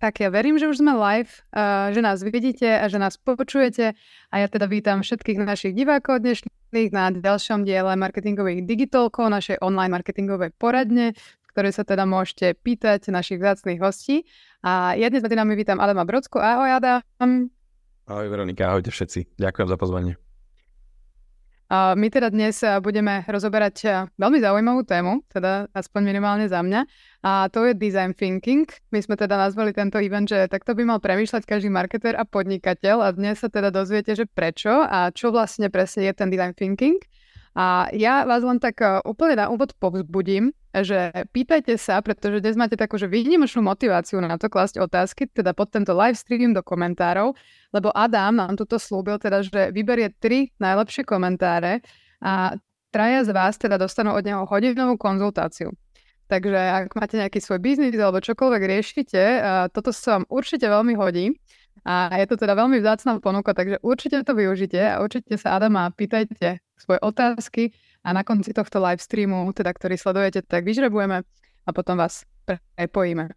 Tak ja verím, že už sme live, uh, že nás vidíte a že nás počujete a ja teda vítam všetkých našich divákov dnešných na ďalšom diele marketingových digitalkov, našej online marketingovej poradne, v ktorej sa teda môžete pýtať našich vzácných hostí. A ja dnes medzi nami vítam Adama Brodsku. Ahoj Adam. Ahoj Veronika, ahojte všetci. Ďakujem za pozvanie. My teda dnes budeme rozoberať veľmi zaujímavú tému, teda aspoň minimálne za mňa, a to je design thinking. My sme teda nazvali tento event, že takto by mal premýšľať každý marketer a podnikateľ a dnes sa teda dozviete, že prečo a čo vlastne presne je ten design thinking. A ja vás len tak e, úplne na úvod povzbudím, že pýtajte sa, pretože dnes máte takú, že výnimočnú motiváciu na to klásť otázky, teda pod tento live stream do komentárov, lebo Adam nám tuto slúbil teda, že vyberie tri najlepšie komentáre a traja z vás teda dostanú od neho hodinovú konzultáciu. Takže ak máte nejaký svoj biznis alebo čokoľvek riešite, toto sa vám určite veľmi hodí. A je to teda veľmi vzácná ponuka, takže určite to využite a určite sa Adama pýtajte svoje otázky a na konci tohto live streamu, teda ktorý sledujete, tak vyžrebujeme a potom vás prepojíme.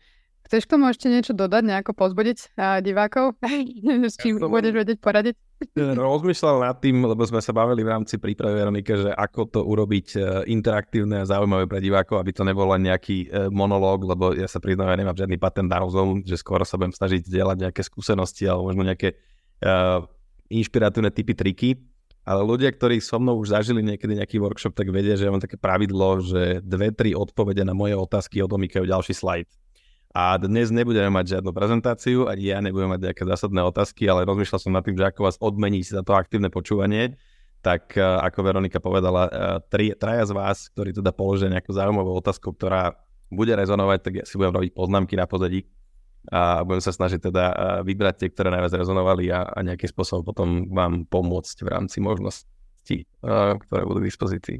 Chceš k tomu ešte niečo dodať, nejako pozbudiť divákov? S čím ja budeš vedieť poradiť? Rozmýšľal nad tým, lebo sme sa bavili v rámci prípravy Veronike, že ako to urobiť uh, interaktívne a zaujímavé pre divákov, aby to nebol len nejaký uh, monológ, lebo ja sa priznám, ja nemám žiadny patent na rozum, že skôr sa budem snažiť dielať nejaké skúsenosti alebo možno nejaké uh, inšpiratívne typy, triky. Ale ľudia, ktorí so mnou už zažili niekedy nejaký workshop, tak vedia, že ja mám také pravidlo, že dve, tri odpovede na moje otázky odomýkajú ďalší slajd. A dnes nebudeme mať žiadnu prezentáciu, ani ja nebudem mať nejaké zásadné otázky, ale rozmýšľal som nad tým, že ako vás odmeniť za to aktívne počúvanie. Tak e, ako Veronika povedala, e, tri, traja z vás, ktorí teda položia nejakú zaujímavú otázku, ktorá bude rezonovať, tak ja si budem robiť poznámky na pozadí a budem sa snažiť teda vybrať tie, ktoré najviac rezonovali a, a nejakým spôsobom potom vám pomôcť v rámci možností, ktoré budú k dispozícii.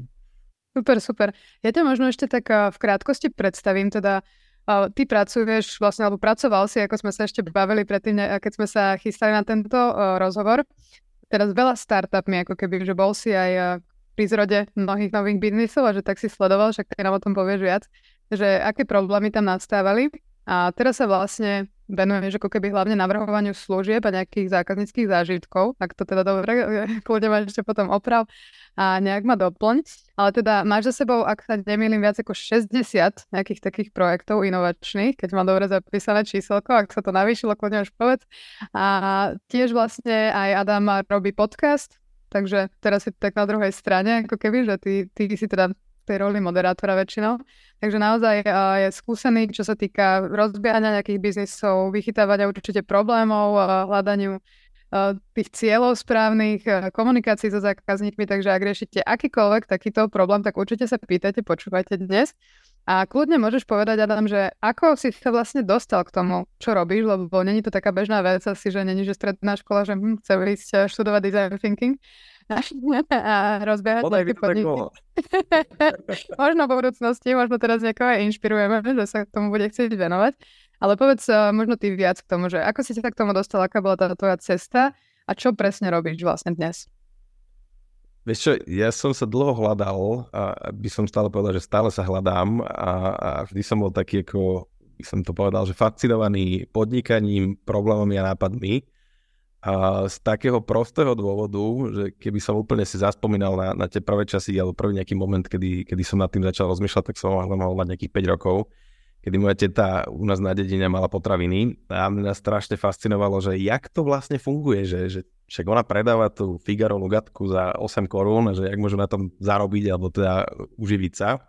Super, super. Ja ťa možno ešte tak v krátkosti predstavím, teda ty pracuješ vlastne, alebo pracoval si, ako sme sa ešte bavili predtým, keď sme sa chystali na tento rozhovor, teraz veľa startupmi, ako keby, že bol si aj pri zrode mnohých nových biznisov a že tak si sledoval, však nám o tom povieš viac, že aké problémy tam nastávali. A teraz sa vlastne venuješ ako keby hlavne navrhovaniu služieb a nejakých zákazníckých zážitkov, ak to teda dobre, kľudne ma ešte potom oprav a nejak ma doplň. Ale teda máš za sebou, ak sa nemýlim, viac ako 60 nejakých takých projektov inovačných, keď má dobre zapísané číselko, ak sa to navýšilo, kľudne už povedz. A tiež vlastne aj Adam robí podcast, takže teraz si tak na druhej strane, ako keby, že ty, ty si teda tej roli moderátora väčšinou. Takže naozaj je skúsený, čo sa týka rozbiehania nejakých biznisov, vychytávania určite problémov, hľadaniu tých cieľov správnych, komunikácií so zákazníkmi, takže ak riešite akýkoľvek takýto problém, tak určite sa pýtajte, počúvajte dnes. A kľudne môžeš povedať, Adam, že ako si sa vlastne dostal k tomu, čo robíš, lebo není to taká bežná vec asi, že není, že stredná škola, že hm, chce ísť študovať design thinking a rozbiehať nejaké podniky. možno v budúcnosti, možno teraz niekoho aj inšpirujeme, že sa k tomu bude chcieť venovať. Ale povedz uh, možno ty viac k tomu, že ako si sa k tomu dostal, aká bola tá tvoja cesta a čo presne robíš vlastne dnes? Vieš čo, ja som sa dlho hľadal a by som stále povedal, že stále sa hľadám a, a vždy som bol taký ako, by som to povedal, že fascinovaný podnikaním, problémami a nápadmi. Z takého prostého dôvodu, že keby som úplne si zaspomínal na, na tie prvé časy, alebo prvý nejaký moment, kedy, kedy som nad tým začal rozmýšľať, tak som mohol mať nejakých 5 rokov, kedy moja teta u nás na dedine mala potraviny a mňa strašne fascinovalo, že jak to vlastne funguje, že, že však ona predáva tú Figaro Lugatku za 8 korún, že jak môžu na tom zarobiť, alebo teda uživiť sa.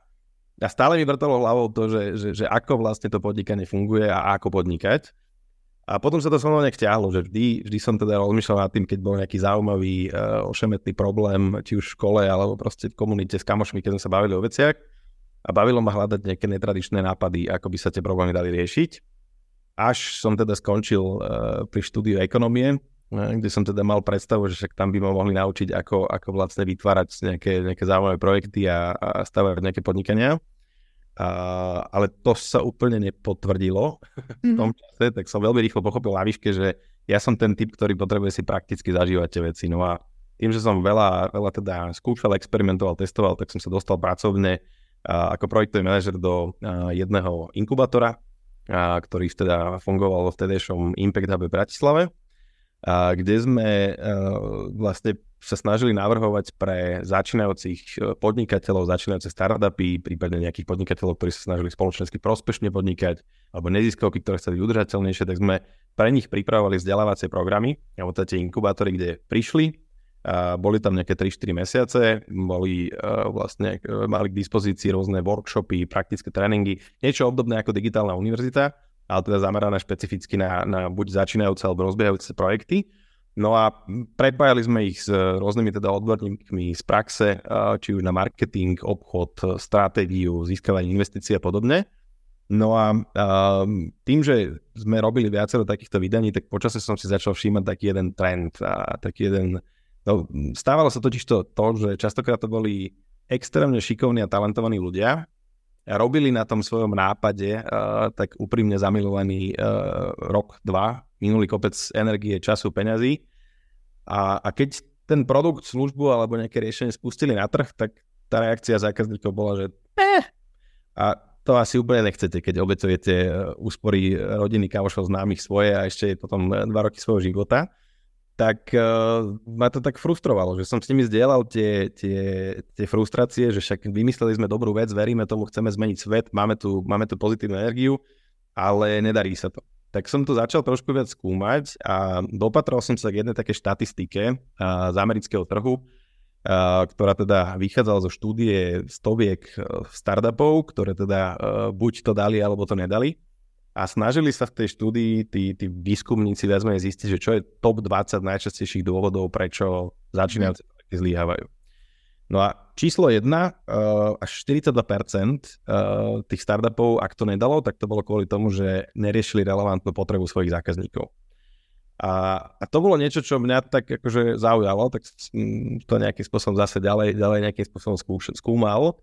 A stále mi vrtalo hlavou to, že, že, že ako vlastne to podnikanie funguje a ako podnikať. A potom sa to so mnou nejak ťahlo, že vždy, vždy som teda rozmýšľal nad tým, keď bol nejaký zaujímavý, uh, ošemetný problém, či už v škole, alebo proste v komunite s kamošmi, keď sme sa bavili o veciach. A bavilo ma hľadať nejaké netradičné nápady, ako by sa tie problémy dali riešiť. Až som teda skončil uh, pri štúdiu ekonomie, uh, kde som teda mal predstavu, že však tam by ma mohli naučiť, ako, ako vlastne vytvárať nejaké, nejaké zaujímavé projekty a, a stavať nejaké podnikania. Uh, ale to sa úplne nepotvrdilo v tom mhm. čase, tak som veľmi rýchlo pochopil na výške, že ja som ten typ, ktorý potrebuje si prakticky zažívať tie veci. No a tým, že som veľa, veľa teda skúšal, experimentoval, testoval, tak som sa dostal pracovne ako projektový manažer do jedného inkubátora, a, ktorý teda fungoval v vtedejšom Impact Hub v Bratislave, a, kde sme a, vlastne sa snažili navrhovať pre začínajúcich e, podnikateľov, začínajúce startupy, prípadne nejakých podnikateľov, ktorí sa snažili spoločensky prospešne podnikať, alebo neziskovky, ktoré chceli udržateľnejšie, tak sme pre nich pripravovali vzdelávacie programy, alebo tie inkubátory, kde prišli, a boli tam nejaké 3-4 mesiace, boli uh, vlastne, uh, mali k dispozícii rôzne workshopy, praktické tréningy, niečo obdobné ako digitálna univerzita, ale teda zamerané špecificky na, na buď začínajúce alebo rozbiehajúce projekty. No a prepájali sme ich s rôznymi teda odborníkmi z praxe, či už na marketing, obchod, stratégiu, získavanie investícií a podobne. No a, tým, že sme robili viacero takýchto vydaní, tak počasie som si začal všímať taký jeden trend a taký jeden... No, stávalo sa totiž to, to, že častokrát to boli extrémne šikovní a talentovaní ľudia, robili na tom svojom nápade uh, tak úprimne zamilovaný uh, rok, dva, minulý kopec energie, času, peňazí. A, a keď ten produkt, službu alebo nejaké riešenie spustili na trh, tak tá reakcia zákazníkov bola, že eh. a to asi úplne nechcete, keď obetujete e, úspory rodiny, kamošov, známych svoje a ešte potom dva roky svojho života, tak uh, ma to tak frustrovalo, že som s nimi zdieľal tie, tie, tie frustrácie, že však vymysleli sme dobrú vec, veríme tomu, chceme zmeniť svet, máme tu, máme tu pozitívnu energiu, ale nedarí sa to tak som to začal trošku viac skúmať a dopatral som sa k jednej také štatistike a, z amerického trhu, a, ktorá teda vychádzala zo štúdie stoviek startupov, ktoré teda e, buď to dali, alebo to nedali. A snažili sa v tej štúdii tí, tí výskumníci viac menej zistiť, že čo je top 20 najčastejších dôvodov, prečo začínajúce projekty zlyhávajú. No a číslo 1, uh, až 42% uh, tých startupov, ak to nedalo, tak to bolo kvôli tomu, že neriešili relevantnú potrebu svojich zákazníkov. A, a to bolo niečo, čo mňa tak akože zaujalo, tak to nejakým spôsobom zase ďalej, ďalej nejakým spôsobom skúš, skúmal.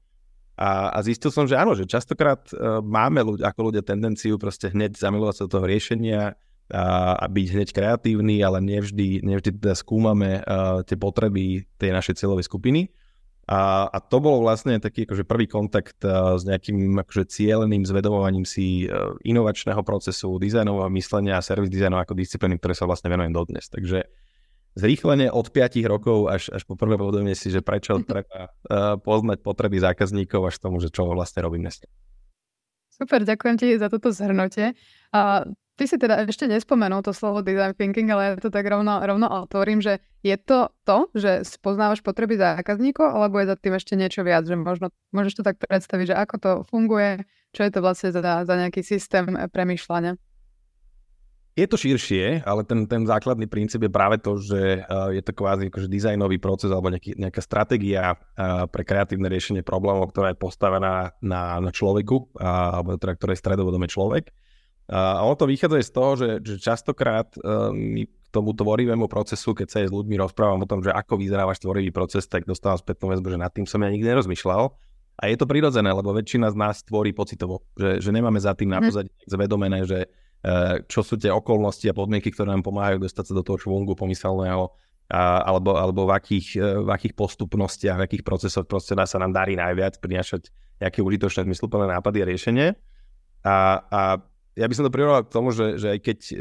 A, a zistil som, že áno, že častokrát uh, máme ľudia, ako ľudia tendenciu proste hneď zamilovať sa do toho riešenia a, a byť hneď kreatívny, ale nevždy, nevždy teda skúmame uh, tie potreby tej našej cieľovej skupiny. A, a to bol vlastne taký akože prvý kontakt uh, s nejakým akože cieľeným zvedomovaním si uh, inovačného procesu, dizajnového myslenia a servis dizajnov ako disciplíny, ktoré sa vlastne venujem dodnes. Takže zrýchlenie od 5 rokov až, až po prvé povedomie si, že prečo treba uh, poznať potreby zákazníkov až tomu, že čo vlastne robím dnes. Super, ďakujem ti za toto zhrnutie. A Ty si teda ešte nespomenul to slovo design thinking, ale ja to tak rovno, rovno otvorím, že je to to, že spoznávaš potreby zákazníkov, alebo je za tým ešte niečo viac, že možno môžeš to tak predstaviť, že ako to funguje, čo je to vlastne za, za nejaký systém premýšľania? Je to širšie, ale ten, ten základný princíp je práve to, že uh, je to kvázi akože dizajnový proces alebo nejaký, nejaká stratégia uh, pre kreatívne riešenie problémov, ktorá je postavená na, na človeku, alebo teda, ktorej stredovodom je človek. A ono to vychádza z toho, že, že častokrát my k tomu tvorivému procesu, keď sa aj s ľuďmi rozprávam o tom, že ako vyzerá váš tvorivý proces, tak dostávam spätnú väzbu, že nad tým som ja nikdy nerozmýšľal. A je to prirodzené, lebo väčšina z nás tvorí pocitovo, že, že nemáme za tým na mhm. pozadí zvedomené, že čo sú tie okolnosti a podmienky, ktoré nám pomáhajú dostať sa do toho čvungu pomyselného, a, alebo, alebo v, akých, uh, v akých postupnostiach, v akých procesoch proste sa nám darí najviac prinášať nejaké užitočné, zmysluplné nápady a riešenie. A, a ja by som to prirovnal k tomu, že, že aj keď e,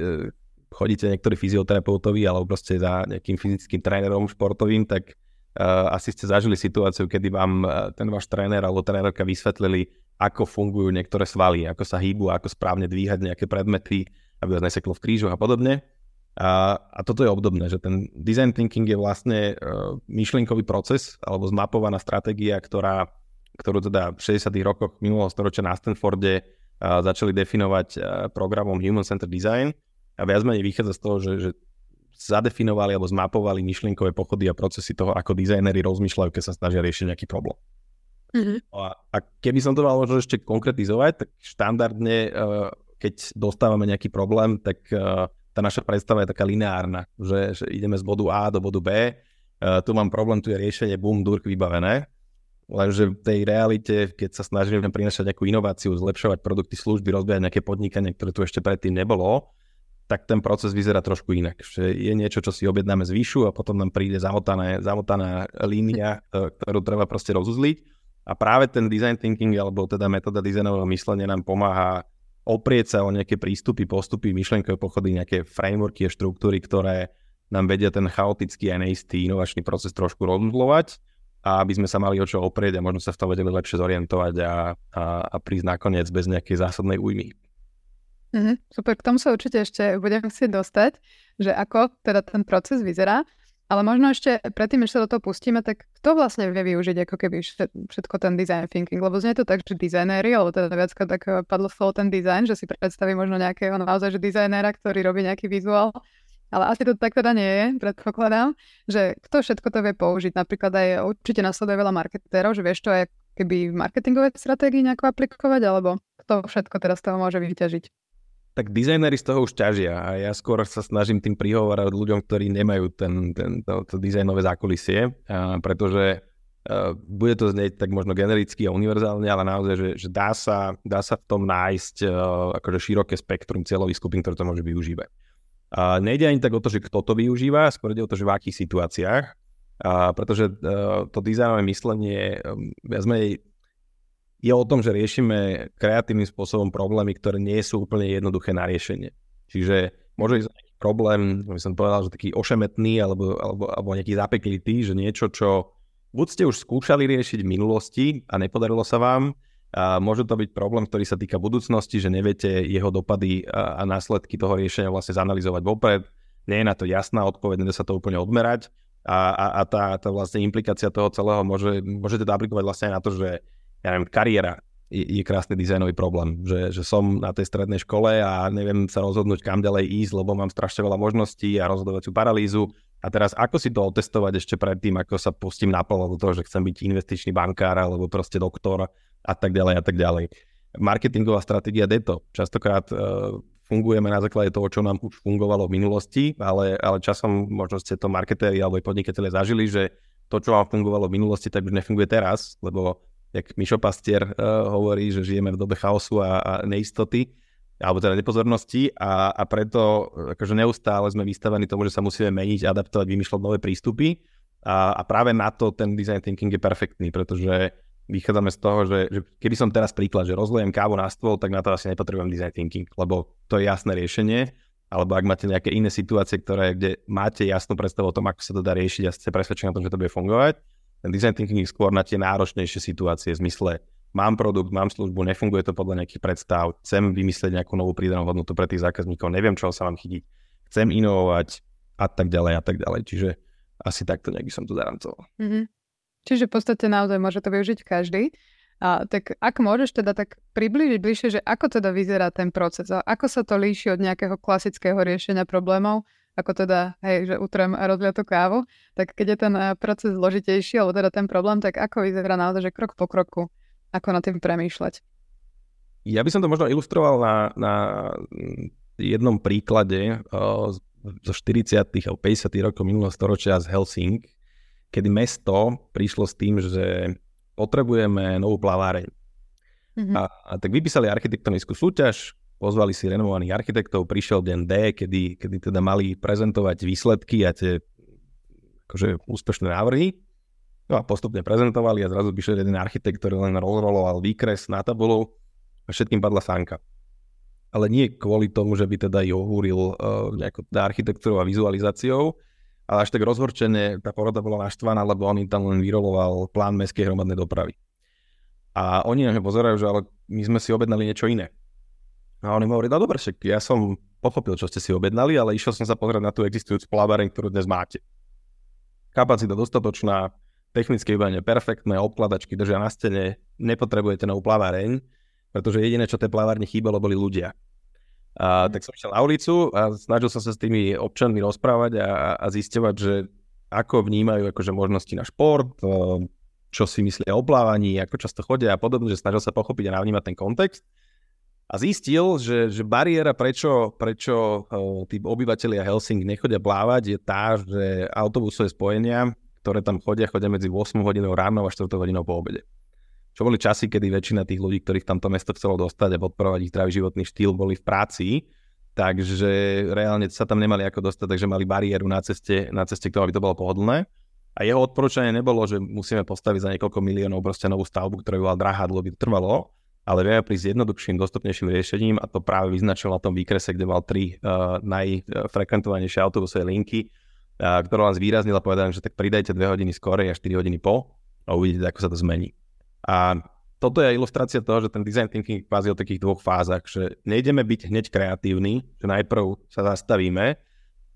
chodíte niektorí fyzioterapeutovi alebo proste za nejakým fyzickým trénerom športovým, tak uh, asi ste zažili situáciu, kedy vám ten váš tréner alebo trénerka vysvetlili, ako fungujú niektoré svaly, ako sa hýbu, ako správne dvíhať nejaké predmety, aby vás neseklo v krížoch a podobne. A, a toto je obdobné, že ten design thinking je vlastne uh, myšlienkový proces alebo zmapovaná stratégia, ktorá, ktorú teda v 60. rokoch minulého storočia na Stanforde začali definovať programom Human Centered Design a viac menej vychádza z toho, že, že zadefinovali alebo zmapovali myšlienkové pochody a procesy toho, ako dizajneri rozmýšľajú, keď sa snažia riešiť nejaký problém. Mm-hmm. A, a keby som to mal možno ešte konkretizovať, tak štandardne, keď dostávame nejaký problém, tak tá naša predstava je taká lineárna, že, že ideme z bodu A do bodu B, tu mám problém, tu je riešenie, bum, durk, vybavené. Lenže v tej realite, keď sa snažíme prinašať nejakú inováciu, zlepšovať produkty, služby, rozvíjať nejaké podnikanie, ktoré tu ešte predtým nebolo, tak ten proces vyzerá trošku inak. Že je niečo, čo si objednáme z výšu a potom nám príde zamotané, zamotaná línia, e, ktorú treba proste rozuzliť. A práve ten design thinking, alebo teda metóda dizajnového myslenia nám pomáha oprieť sa o nejaké prístupy, postupy, myšlenkové pochody, nejaké frameworky a štruktúry, ktoré nám vedia ten chaotický a neistý inovačný proces trošku rozmzlovať a aby sme sa mali o čo oprieť a možno sa v tom vedeli lepšie zorientovať a, a, a prísť nakoniec bez nejakej zásadnej újmy. Mm-hmm, super, k tomu sa určite ešte budem chcieť dostať, že ako teda ten proces vyzerá. Ale možno ešte predtým, než sa do toho pustíme, tak kto vlastne vie využiť ako keby všetko ten design thinking? Lebo znie to tak, že dizajnéri, alebo teda viac tak eh, padlo slovo ten design, že si predstaví možno nejakého naozaj, že dizajnéra, ktorý robí nejaký vizuál. Ale asi to tak teda nie je, predpokladám, že kto všetko to vie použiť. Napríklad aj určite nasleduje veľa marketérov, že vieš to aj keby v marketingovej stratégii nejako aplikovať, alebo kto všetko teraz z toho môže vyťažiť tak dizajneri z toho už ťažia a ja skôr sa snažím tým prihovárať ľuďom, ktorí nemajú ten, ten, to, to dizajnové zákulisie, a pretože uh, bude to znieť tak možno genericky a univerzálne, ale naozaj, že, že dá, sa, dá sa v tom nájsť uh, akože široké spektrum cieľových skupín, ktoré to môže využívať. A nejde ani tak o to, že kto to využíva, skôr ide o to, že v akých situáciách, a pretože uh, to dizajnové myslenie viac menej je o tom, že riešime kreatívnym spôsobom problémy, ktoré nie sú úplne jednoduché na riešenie. Čiže môže ísť nejaký problém, by som povedal, že taký ošemetný alebo, alebo, alebo nejaký zapeklitý, že niečo, čo buď ste už skúšali riešiť v minulosti a nepodarilo sa vám, a môže to byť problém, ktorý sa týka budúcnosti, že neviete jeho dopady a, a následky toho riešenia vlastne zanalizovať vopred. Nie je na to jasná odpoveď, nedá sa to úplne odmerať a, a, a tá, tá vlastne implikácia toho celého môže, môžete to aplikovať vlastne aj na to, že ja neviem, kariéra je, je krásny dizajnový problém, že, že som na tej strednej škole a neviem sa rozhodnúť, kam ďalej ísť, lebo mám strašne veľa možností a rozhodovaciu paralýzu. A teraz ako si to otestovať ešte predtým, ako sa pustím naplno do toho, že chcem byť investičný bankár alebo proste doktor a tak ďalej a tak ďalej. Marketingová stratégia to. Častokrát uh, fungujeme na základe toho, čo nám už fungovalo v minulosti, ale, ale časom možno ste to marketéri alebo podnikatelia zažili, že to, čo vám fungovalo v minulosti, tak už nefunguje teraz, lebo jak Mišo Pastier uh, hovorí, že žijeme v dobe chaosu a, a neistoty, alebo teda nepozornosti a, a preto akože neustále sme vystavení tomu, že sa musíme meniť, adaptovať, vymýšľať nové prístupy. A, a práve na to ten design thinking je perfektný, pretože vychádzame z toho, že, že keby som teraz príklad, že rozlejem kávu na stôl, tak na to asi nepotrebujem design thinking, lebo to je jasné riešenie, alebo ak máte nejaké iné situácie, ktoré, kde máte jasnú predstavu o tom, ako sa to dá riešiť a ste presvedčení o tom, že to bude fungovať, ten design thinking je skôr na tie náročnejšie situácie v zmysle mám produkt, mám službu, nefunguje to podľa nejakých predstav, chcem vymyslieť nejakú novú prídanú hodnotu pre tých zákazníkov, neviem, čo sa mám chytiť, chcem inovovať a tak ďalej a tak ďalej. Čiže asi takto nejak som to zarancoval. Mm-hmm. Čiže v podstate naozaj môže to využiť každý. A, tak ak môžeš teda tak približiť bližšie, že ako teda vyzerá ten proces a ako sa to líši od nejakého klasického riešenia problémov, ako teda, hej, že utrem a rozliatu kávu, tak keď je ten eh, proces zložitejší, alebo teda ten problém, tak ako vyzerá naozaj, že krok po kroku, ako na tým premýšľať? Ja by som to možno ilustroval na, na mm, jednom príklade uh, zo 40. alebo 50. rokov minulého storočia z Helsing, kedy mesto prišlo s tým, že potrebujeme novú plaváreň. Mm-hmm. A, a tak vypísali architektonickú súťaž, pozvali si renovovaných architektov, prišiel deň D, kedy, kedy teda mali prezentovať výsledky a tie akože úspešné návrhy. No a postupne prezentovali a zrazu prišiel jeden architekt, ktorý len rozroloval výkres na tabulu a všetkým padla sánka. Ale nie kvôli tomu, že by teda ju ohúril uh, nejakou architektúrou a vizualizáciou, ale až tak rozhorčené, tá poroda bola naštvaná, lebo on im tam len vyroloval plán mestskej hromadnej dopravy. A oni na pozerajú, že ale my sme si objednali niečo iné. A on im hovorí, no dobre, však ja som pochopil, čo ste si objednali, ale išiel som sa pozrieť na tú existujúcu plávareň, ktorú dnes máte. Kapacita dostatočná, technické vybavenie perfektné, obkladačky držia na stene, nepotrebujete novú plaváreň, pretože jediné, čo tej plavárne chýbalo, boli ľudia. A, mm. tak som išiel na ulicu a snažil som sa s tými občanmi rozprávať a, a zisťovať, že ako vnímajú akože možnosti na šport, čo si myslia o plávaní, ako často chodia a podobne, že snažil sa pochopiť a navnímať ten kontext a zistil, že, že bariéra, prečo, prečo uh, tí obyvateľia Helsing nechodia plávať, je tá, že autobusové spojenia, ktoré tam chodia, chodia medzi 8 hodinou ráno a 4 hodinou po obede. Čo boli časy, kedy väčšina tých ľudí, ktorých tamto mesto chcelo dostať a podporovať ich zdravý životný štýl, boli v práci, takže reálne sa tam nemali ako dostať, takže mali bariéru na ceste, na ceste k tomu, aby to bolo pohodlné. A jeho odporúčanie nebolo, že musíme postaviť za niekoľko miliónov proste novú stavbu, ktorá by bola drahá, dlho by trvalo, ale vieme prísť jednoduchším, dostupnejším riešením a to práve vyznačil na tom výkrese, kde mal tri uh, najfrekventovanejšie autobusové linky, uh, ktoré vám zvýraznil a povedal, že tak pridajte 2 hodiny skorej a 4 hodiny po a uvidíte, ako sa to zmení. A toto je ilustrácia toho, že ten design thinking kvázi o takých dvoch fázach, že nejdeme byť hneď kreatívni, že najprv sa zastavíme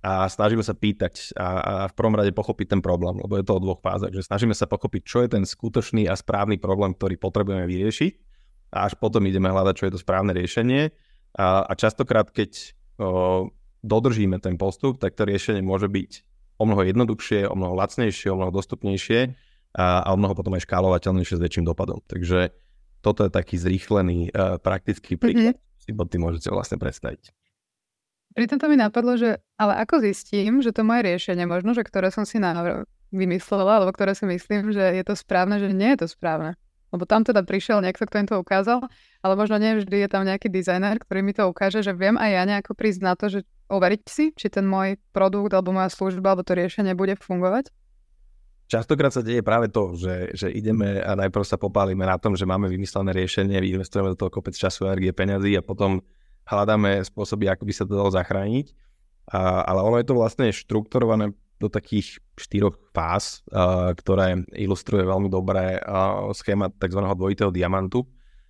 a snažíme sa pýtať a, a v prvom rade pochopiť ten problém, lebo je to o dvoch fázach, že snažíme sa pochopiť, čo je ten skutočný a správny problém, ktorý potrebujeme vyriešiť a až potom ideme hľadať, čo je to správne riešenie a, a častokrát, keď o, dodržíme ten postup, tak to riešenie môže byť o mnoho jednoduchšie, o mnoho lacnejšie, o mnoho dostupnejšie a, a o mnoho potom aj škálovateľnejšie s väčším dopadom. Takže toto je taký zrýchlený uh, praktický príklad, mm-hmm. si pod tým môžete vlastne predstaviť. Pri tomto mi napadlo, že ale ako zistím, že to moje riešenie, možno, že ktoré som si na, vymyslela, alebo ktoré si myslím, že je to správne, že nie je to správne. Lebo tam teda prišiel niekto, kto im to ukázal, ale možno nie vždy je tam nejaký dizajner, ktorý mi to ukáže, že viem aj ja nejako prísť na to, že overiť si, či ten môj produkt alebo moja služba alebo to riešenie bude fungovať. Častokrát sa deje práve to, že, že ideme a najprv sa popálime na tom, že máme vymyslené riešenie, investujeme do toho kopec času, energie, peňazí a potom hľadáme spôsoby, ako by sa to dalo zachrániť. A, ale ono je to vlastne štrukturované do takých štyroch fáz, ktoré ilustruje veľmi dobré schéma tzv. dvojitého diamantu,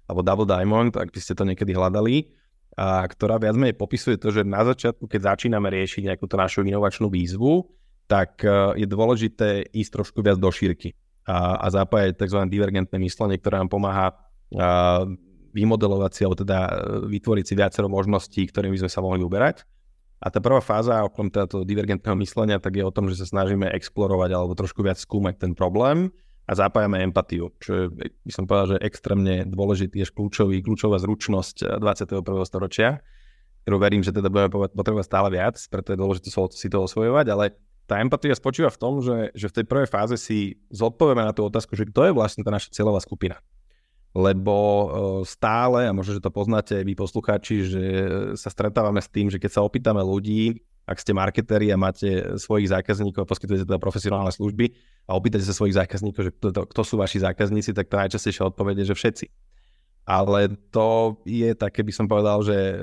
alebo double diamond, ak by ste to niekedy hľadali, a, ktorá viac menej popisuje to, že na začiatku, keď začíname riešiť nejakú tú našu inovačnú výzvu, tak a, je dôležité ísť trošku viac do šírky a, a zapájať tzv. divergentné myslenie, ktoré nám pomáha a, vymodelovať si, alebo teda e, vytvoriť si viacero možností, ktorými sme sa mohli uberať. A tá prvá fáza, okrem teda toho divergentného myslenia, tak je o tom, že sa snažíme explorovať alebo trošku viac skúmať ten problém a zapájame empatiu, čo je, by som povedal, že extrémne dôležitý, je kľúčový, kľúčová zručnosť 21. E, storočia, ktorú verím, že teda budeme potrebovať stále viac, preto je dôležité si to osvojovať, ale tá empatia spočíva v tom, že, že v tej prvej fáze si zodpovieme na tú otázku, že kto je vlastne tá naša cieľová skupina lebo stále, a možno, že to poznáte aj vy poslucháči, že sa stretávame s tým, že keď sa opýtame ľudí, ak ste marketéri a máte svojich zákazníkov a poskytujete teda profesionálne služby a opýtate sa svojich zákazníkov, že kto, kto sú vaši zákazníci, tak to najčastejšia odpovede, že všetci. Ale to je také, by som povedal, že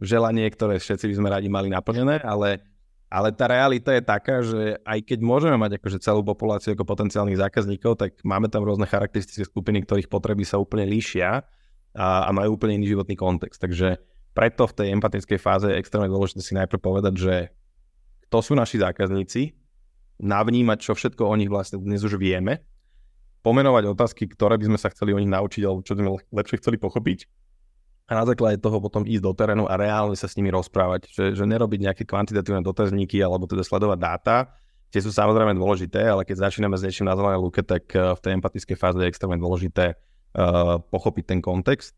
želanie, ktoré všetci by sme radi mali naplnené, ale ale tá realita je taká, že aj keď môžeme mať akože celú populáciu ako potenciálnych zákazníkov, tak máme tam rôzne charakteristické skupiny, ktorých potreby sa úplne líšia a, a majú úplne iný životný kontext. Takže preto v tej empatickej fáze je extrémne dôležité si najprv povedať, že kto sú naši zákazníci, navnímať, čo všetko o nich vlastne dnes už vieme, pomenovať otázky, ktoré by sme sa chceli o nich naučiť alebo čo by sme lepšie chceli pochopiť a na základe toho potom ísť do terénu a reálne sa s nimi rozprávať. Že, že nerobiť nejaké kvantitatívne dotazníky alebo teda sledovať dáta, tie sú samozrejme dôležité, ale keď začíname s niečím na zelenej luke, tak eh, v tej empatickej fáze je extrémne dôležité uh, pochopiť ten kontext,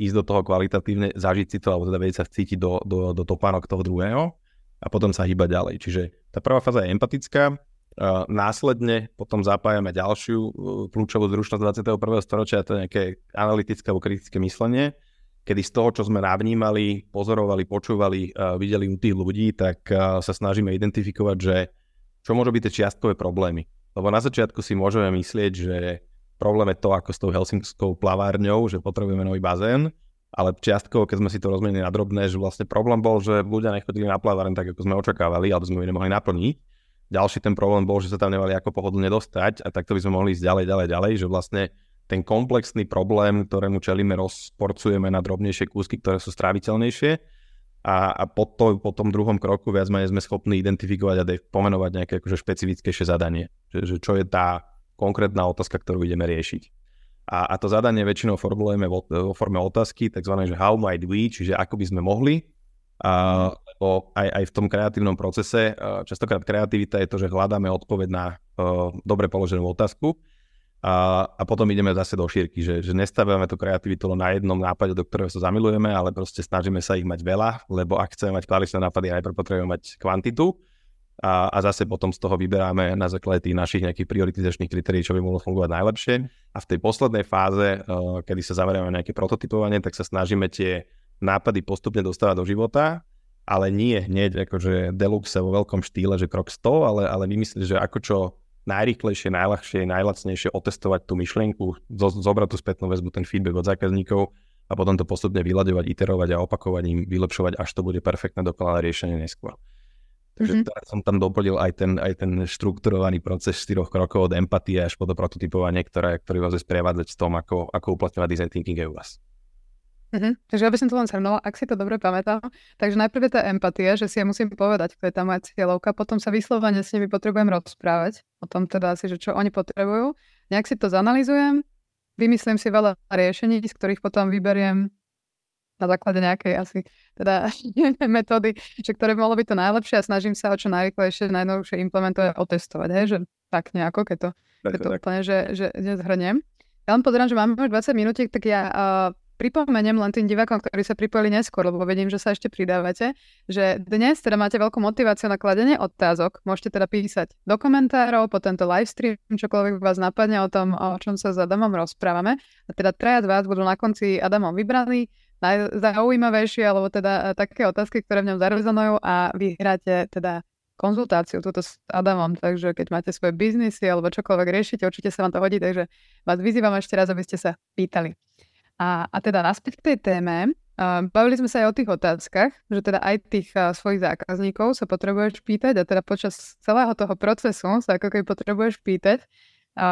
ísť do toho kvalitatívne, zažiť si to, alebo teda vedieť sa cítiť do, do, do topánok toho druhého a potom sa hýbať ďalej. Čiže tá prvá fáza je empatická, uh, následne potom zapájame ďalšiu kľúčovú zručnosť 21. storočia, to je nejaké analytické alebo kritické myslenie, kedy z toho, čo sme navnímali, pozorovali, počúvali, uh, videli u tých ľudí, tak uh, sa snažíme identifikovať, že čo môžu byť tie čiastkové problémy. Lebo na začiatku si môžeme myslieť, že problém je to, ako s tou helsinskou plavárňou, že potrebujeme nový bazén, ale čiastkovo, keď sme si to rozmenili na drobné, že vlastne problém bol, že ľudia nechodili na plaváreň tak, ako sme očakávali, alebo sme ju nemohli naplniť. Ďalší ten problém bol, že sa tam nemali ako pohodlne dostať a takto by sme mohli ísť ďalej, ďalej, ďalej, že vlastne ten komplexný problém, ktorému čelíme, rozporcujeme na drobnejšie kúsky, ktoré sú stráviteľnejšie a, a po, to, po tom druhom kroku viac menej sme schopní identifikovať a pomenovať nejaké akože špecifickejšie zadanie. Že, že čo je tá konkrétna otázka, ktorú ideme riešiť. A, a to zadanie väčšinou formulujeme vo, vo forme otázky, takzvané, že how might we, čiže ako by sme mohli. A, lebo aj, aj v tom kreatívnom procese, častokrát kreativita je to, že hľadáme odpoveď na uh, dobre položenú otázku a, a potom ideme zase do šírky, že, že nestavujeme tú kreativitu len na jednom nápade, do ktorého sa zamilujeme, ale proste snažíme sa ich mať veľa, lebo ak chceme mať kvalitné nápady, najprv potrebujeme mať kvantitu a, a zase potom z toho vyberáme na základe tých našich nejakých prioritizačných kritérií, čo by mohlo fungovať najlepšie. A v tej poslednej fáze, uh, kedy sa zameriame na nejaké prototypovanie, tak sa snažíme tie nápady postupne dostávať do života, ale nie hneď akože deluxe vo veľkom štýle, že krok 100, ale, ale vymyslieť, že ako čo najrýchlejšie, najľahšie, najlacnejšie otestovať tú myšlienku, zo, zobrať tú spätnú väzbu, ten feedback od zákazníkov a potom to postupne vyľadovať, iterovať a opakovaním vylepšovať, až to bude perfektné dokonalé riešenie neskôr. Takže mm-hmm. teraz som tam doplnil aj ten, aj ten štrukturovaný proces štyroch krokov od empatie až po to prototypovanie, ktoré, ktorý vás sprevádzať v tom, ako, ako uplatňovať design thinking aj u vás. Mm-hmm. Takže ja by som to len zhrnula, ak si to dobre pamätám. Takže najprv je tá empatia, že si ja musím povedať, kto je tá moja cieľovka, potom sa vyslovene s nimi potrebujem rozprávať o tom teda asi, že čo oni potrebujú. Nejak si to zanalizujem, vymyslím si veľa riešení, z ktorých potom vyberiem na základe nejakej asi teda metódy, že ktoré by mohlo byť to najlepšie a snažím sa ho čo najrychlejšie, najnovšie implementovať a otestovať, hej, že tak nejako, keď to, keď to úplne, že, že nezhrniem. Ja len pozerám, že máme už 20 minútiek, tak ja uh, pripomeniem len tým divákom, ktorí sa pripojili neskôr, lebo vedím, že sa ešte pridávate, že dnes teda máte veľkú motiváciu na kladenie otázok. Môžete teda písať do komentárov, po tento livestream, čokoľvek vás napadne o tom, o čom sa s Adamom rozprávame. A teda traja z vás budú na konci Adamom vybraní, najzaujímavejšie, alebo teda také otázky, ktoré v ňom zarezonujú a vyhráte teda konzultáciu túto s Adamom, takže keď máte svoje biznisy alebo čokoľvek riešite, určite sa vám to hodí, takže vás vyzývam ešte raz, aby ste sa pýtali. A, a teda naspäť k tej téme, bavili sme sa aj o tých otázkach, že teda aj tých svojich zákazníkov sa potrebuješ pýtať a teda počas celého toho procesu sa ako keby potrebuješ pýtať.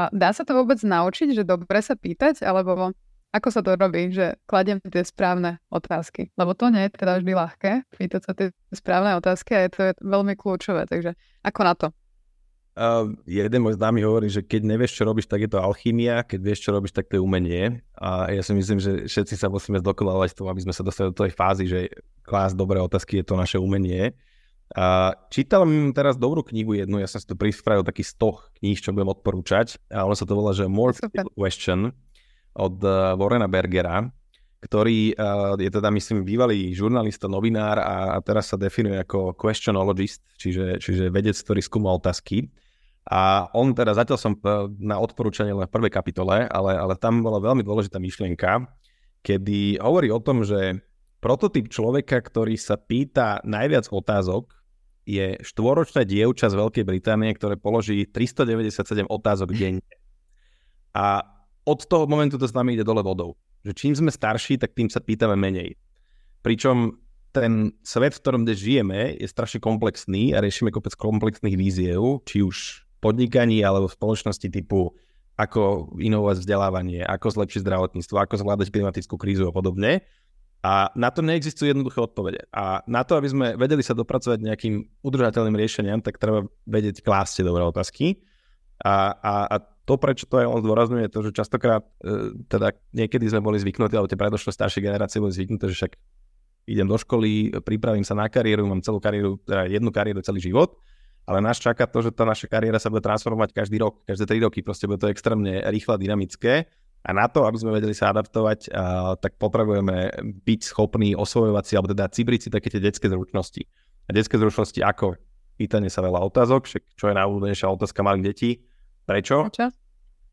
Dá sa to vôbec naučiť, že dobre sa pýtať, alebo ako sa to robí, že kladiem tie správne otázky? Lebo to nie je teda vždy ľahké, pýtať sa tie správne otázky a je to veľmi kľúčové, takže ako na to? Uh, jeden môj známy hovorí, že keď nevieš, čo robíš, tak je to alchymia, keď vieš, čo robíš, tak to je umenie. A ja si myslím, že všetci sa musíme zdokonalovať v tom, aby sme sa dostali do tej fázy, že klás dobré otázky je to naše umenie. A čítal teraz dobrú knihu jednu, ja som si tu prispravil taký stoch kníh, čo budem odporúčať. A ono sa to volá, že More Question od uh, Warrena Bergera, ktorý uh, je teda, myslím, bývalý žurnalista, novinár a, a teraz sa definuje ako questionologist, čiže, čiže vedec, ktorý skúma otázky. A on teda, zatiaľ som na odporúčanie len v prvej kapitole, ale, ale tam bola veľmi dôležitá myšlienka, kedy hovorí o tom, že prototyp človeka, ktorý sa pýta najviac otázok, je štvoročná dievča z Veľkej Británie, ktoré položí 397 otázok denne. A od toho momentu to s nami ide dole vodou. Že čím sme starší, tak tým sa pýtame menej. Pričom ten svet, v ktorom žijeme, je strašne komplexný a riešime kopec komplexných víziev, či už podnikaní alebo v spoločnosti typu ako inovovať vzdelávanie, ako zlepšiť zdravotníctvo, ako zvládať klimatickú krízu a podobne. A na to neexistujú jednoduché odpovede. A na to, aby sme vedeli sa dopracovať nejakým udržateľným riešeniam, tak treba vedieť klásť dobré otázky. A, a, a to, prečo to aj on zdôrazňuje, je to, že častokrát, e, teda niekedy sme boli zvyknutí, alebo tie predošlé staršie generácie boli zvyknuté, že však idem do školy, pripravím sa na kariéru, mám celú kariéru, teda jednu kariéru celý život ale nás čaká to, že tá naša kariéra sa bude transformovať každý rok, každé 3 roky, proste bude to extrémne rýchle dynamické a na to, aby sme vedeli sa adaptovať, a, tak potrebujeme byť schopní osvojovať si, alebo teda cibriť si také tie detské zručnosti. A detské zručnosti ako? Pýtanie sa veľa otázok, však čo je najúľúbenejšia otázka malých detí? Prečo? Prečo?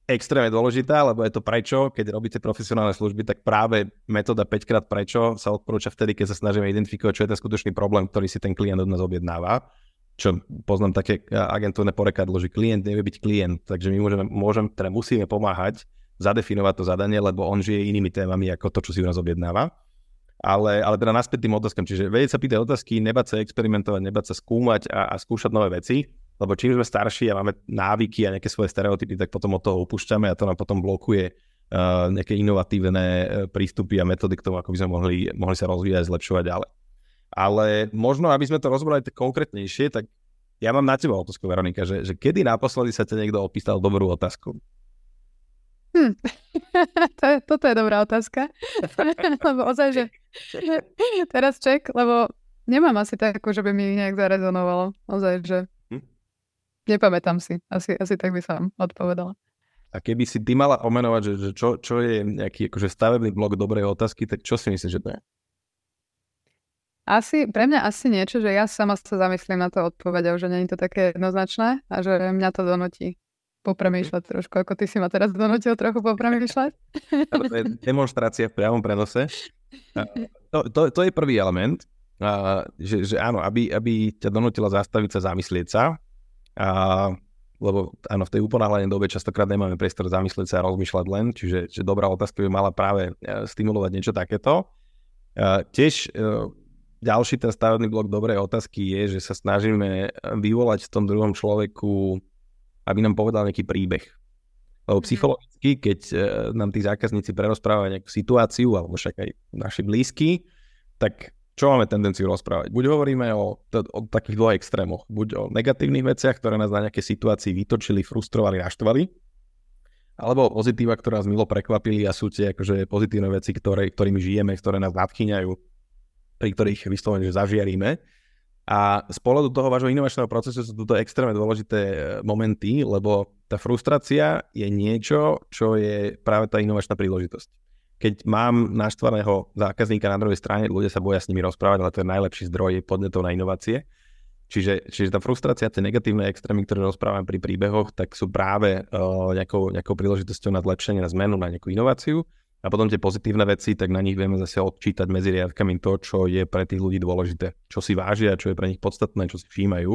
Extrémne dôležitá, lebo je to prečo, keď robíte profesionálne služby, tak práve metóda 5 krát prečo sa odporúča vtedy, keď sa snažíme identifikovať, čo je ten skutočný problém, ktorý si ten klient od nás objednáva čo poznám také agentúrne porekadlo, že klient nevie byť klient, takže my môžeme, môžem, teda musíme pomáhať zadefinovať to zadanie, lebo on žije inými témami ako to, čo si u nás objednáva. Ale, ale teda naspäť tým otázkam, čiže vedieť sa pýtať otázky, nebať sa experimentovať, nebať sa skúmať a, a skúšať nové veci, lebo čím sme starší a máme návyky a nejaké svoje stereotypy, tak potom od toho upúšťame a to nám potom blokuje uh, nejaké inovatívne uh, prístupy a metódy k tomu, ako by sme mohli, mohli sa rozvíjať zlepšovať ďalej. Ale možno, aby sme to rozbrali tak konkrétnejšie, tak ja mám na teba otázku, Veronika, že, že kedy naposledy sa te niekto opýtal dobrú otázku? Hm. to je, toto je dobrá otázka. lebo ozaj, že teraz ček, lebo nemám asi takú, že by mi nejak zarezonovalo. Ozaj, že hm? nepamätám si. Asi, asi tak by som odpovedala. A keby si ty mala pomenovať, že, že čo, čo je nejaký akože stavebný blok dobrej otázky, tak čo si myslíš, že to je? Asi, pre mňa asi niečo, že ja sama sa zamyslím na to odpovedou, že je to také jednoznačné a že mňa to donotí popremýšľať trošku, ako ty si ma teraz donutil trochu popremýšľať. Demonstrácia v priamom prenose. To, to, to je prvý element, že, že áno, aby, aby ťa donutila zastaviť sa, zamyslieť sa. A, lebo áno, v tej uponáhľanej dobe častokrát nemáme priestor zamyslieť sa a rozmýšľať len, čiže, čiže dobrá otázka by mala práve stimulovať niečo takéto. Tiež ďalší ten stavebný blok dobrej otázky je, že sa snažíme vyvolať v tom druhom človeku, aby nám povedal nejaký príbeh. Lebo mhm. psychologicky, keď nám tí zákazníci prerozprávajú nejakú situáciu, alebo však aj naši blízky, tak čo máme tendenciu rozprávať? Buď hovoríme o, o takých dvoch extrémoch. Buď o negatívnych veciach, ktoré nás na nejaké situácii vytočili, frustrovali, naštvali, alebo o pozitíva, ktoré nás milo prekvapili a sú tie akože pozitívne veci, ktoré, ktorými žijeme, ktoré nás nadchýňajú, pri ktorých vyslovene zažiaríme. A z pohľadu toho vášho inovačného procesu sú toto extrémne dôležité e, momenty, lebo tá frustrácia je niečo, čo je práve tá inovačná príležitosť keď mám naštvaného zákazníka na druhej strane, ľudia sa boja s nimi rozprávať, ale to je najlepší zdroj podnetov na inovácie. Čiže, čiže tá frustrácia, tie negatívne extrémy, ktoré rozprávam pri príbehoch, tak sú práve uh, nejakou, nejakou príležitosťou na zlepšenie, na zmenu, na nejakú inováciu. A potom tie pozitívne veci, tak na nich vieme zase odčítať medzi riadkami to, čo je pre tých ľudí dôležité, čo si vážia, čo je pre nich podstatné, čo si všímajú.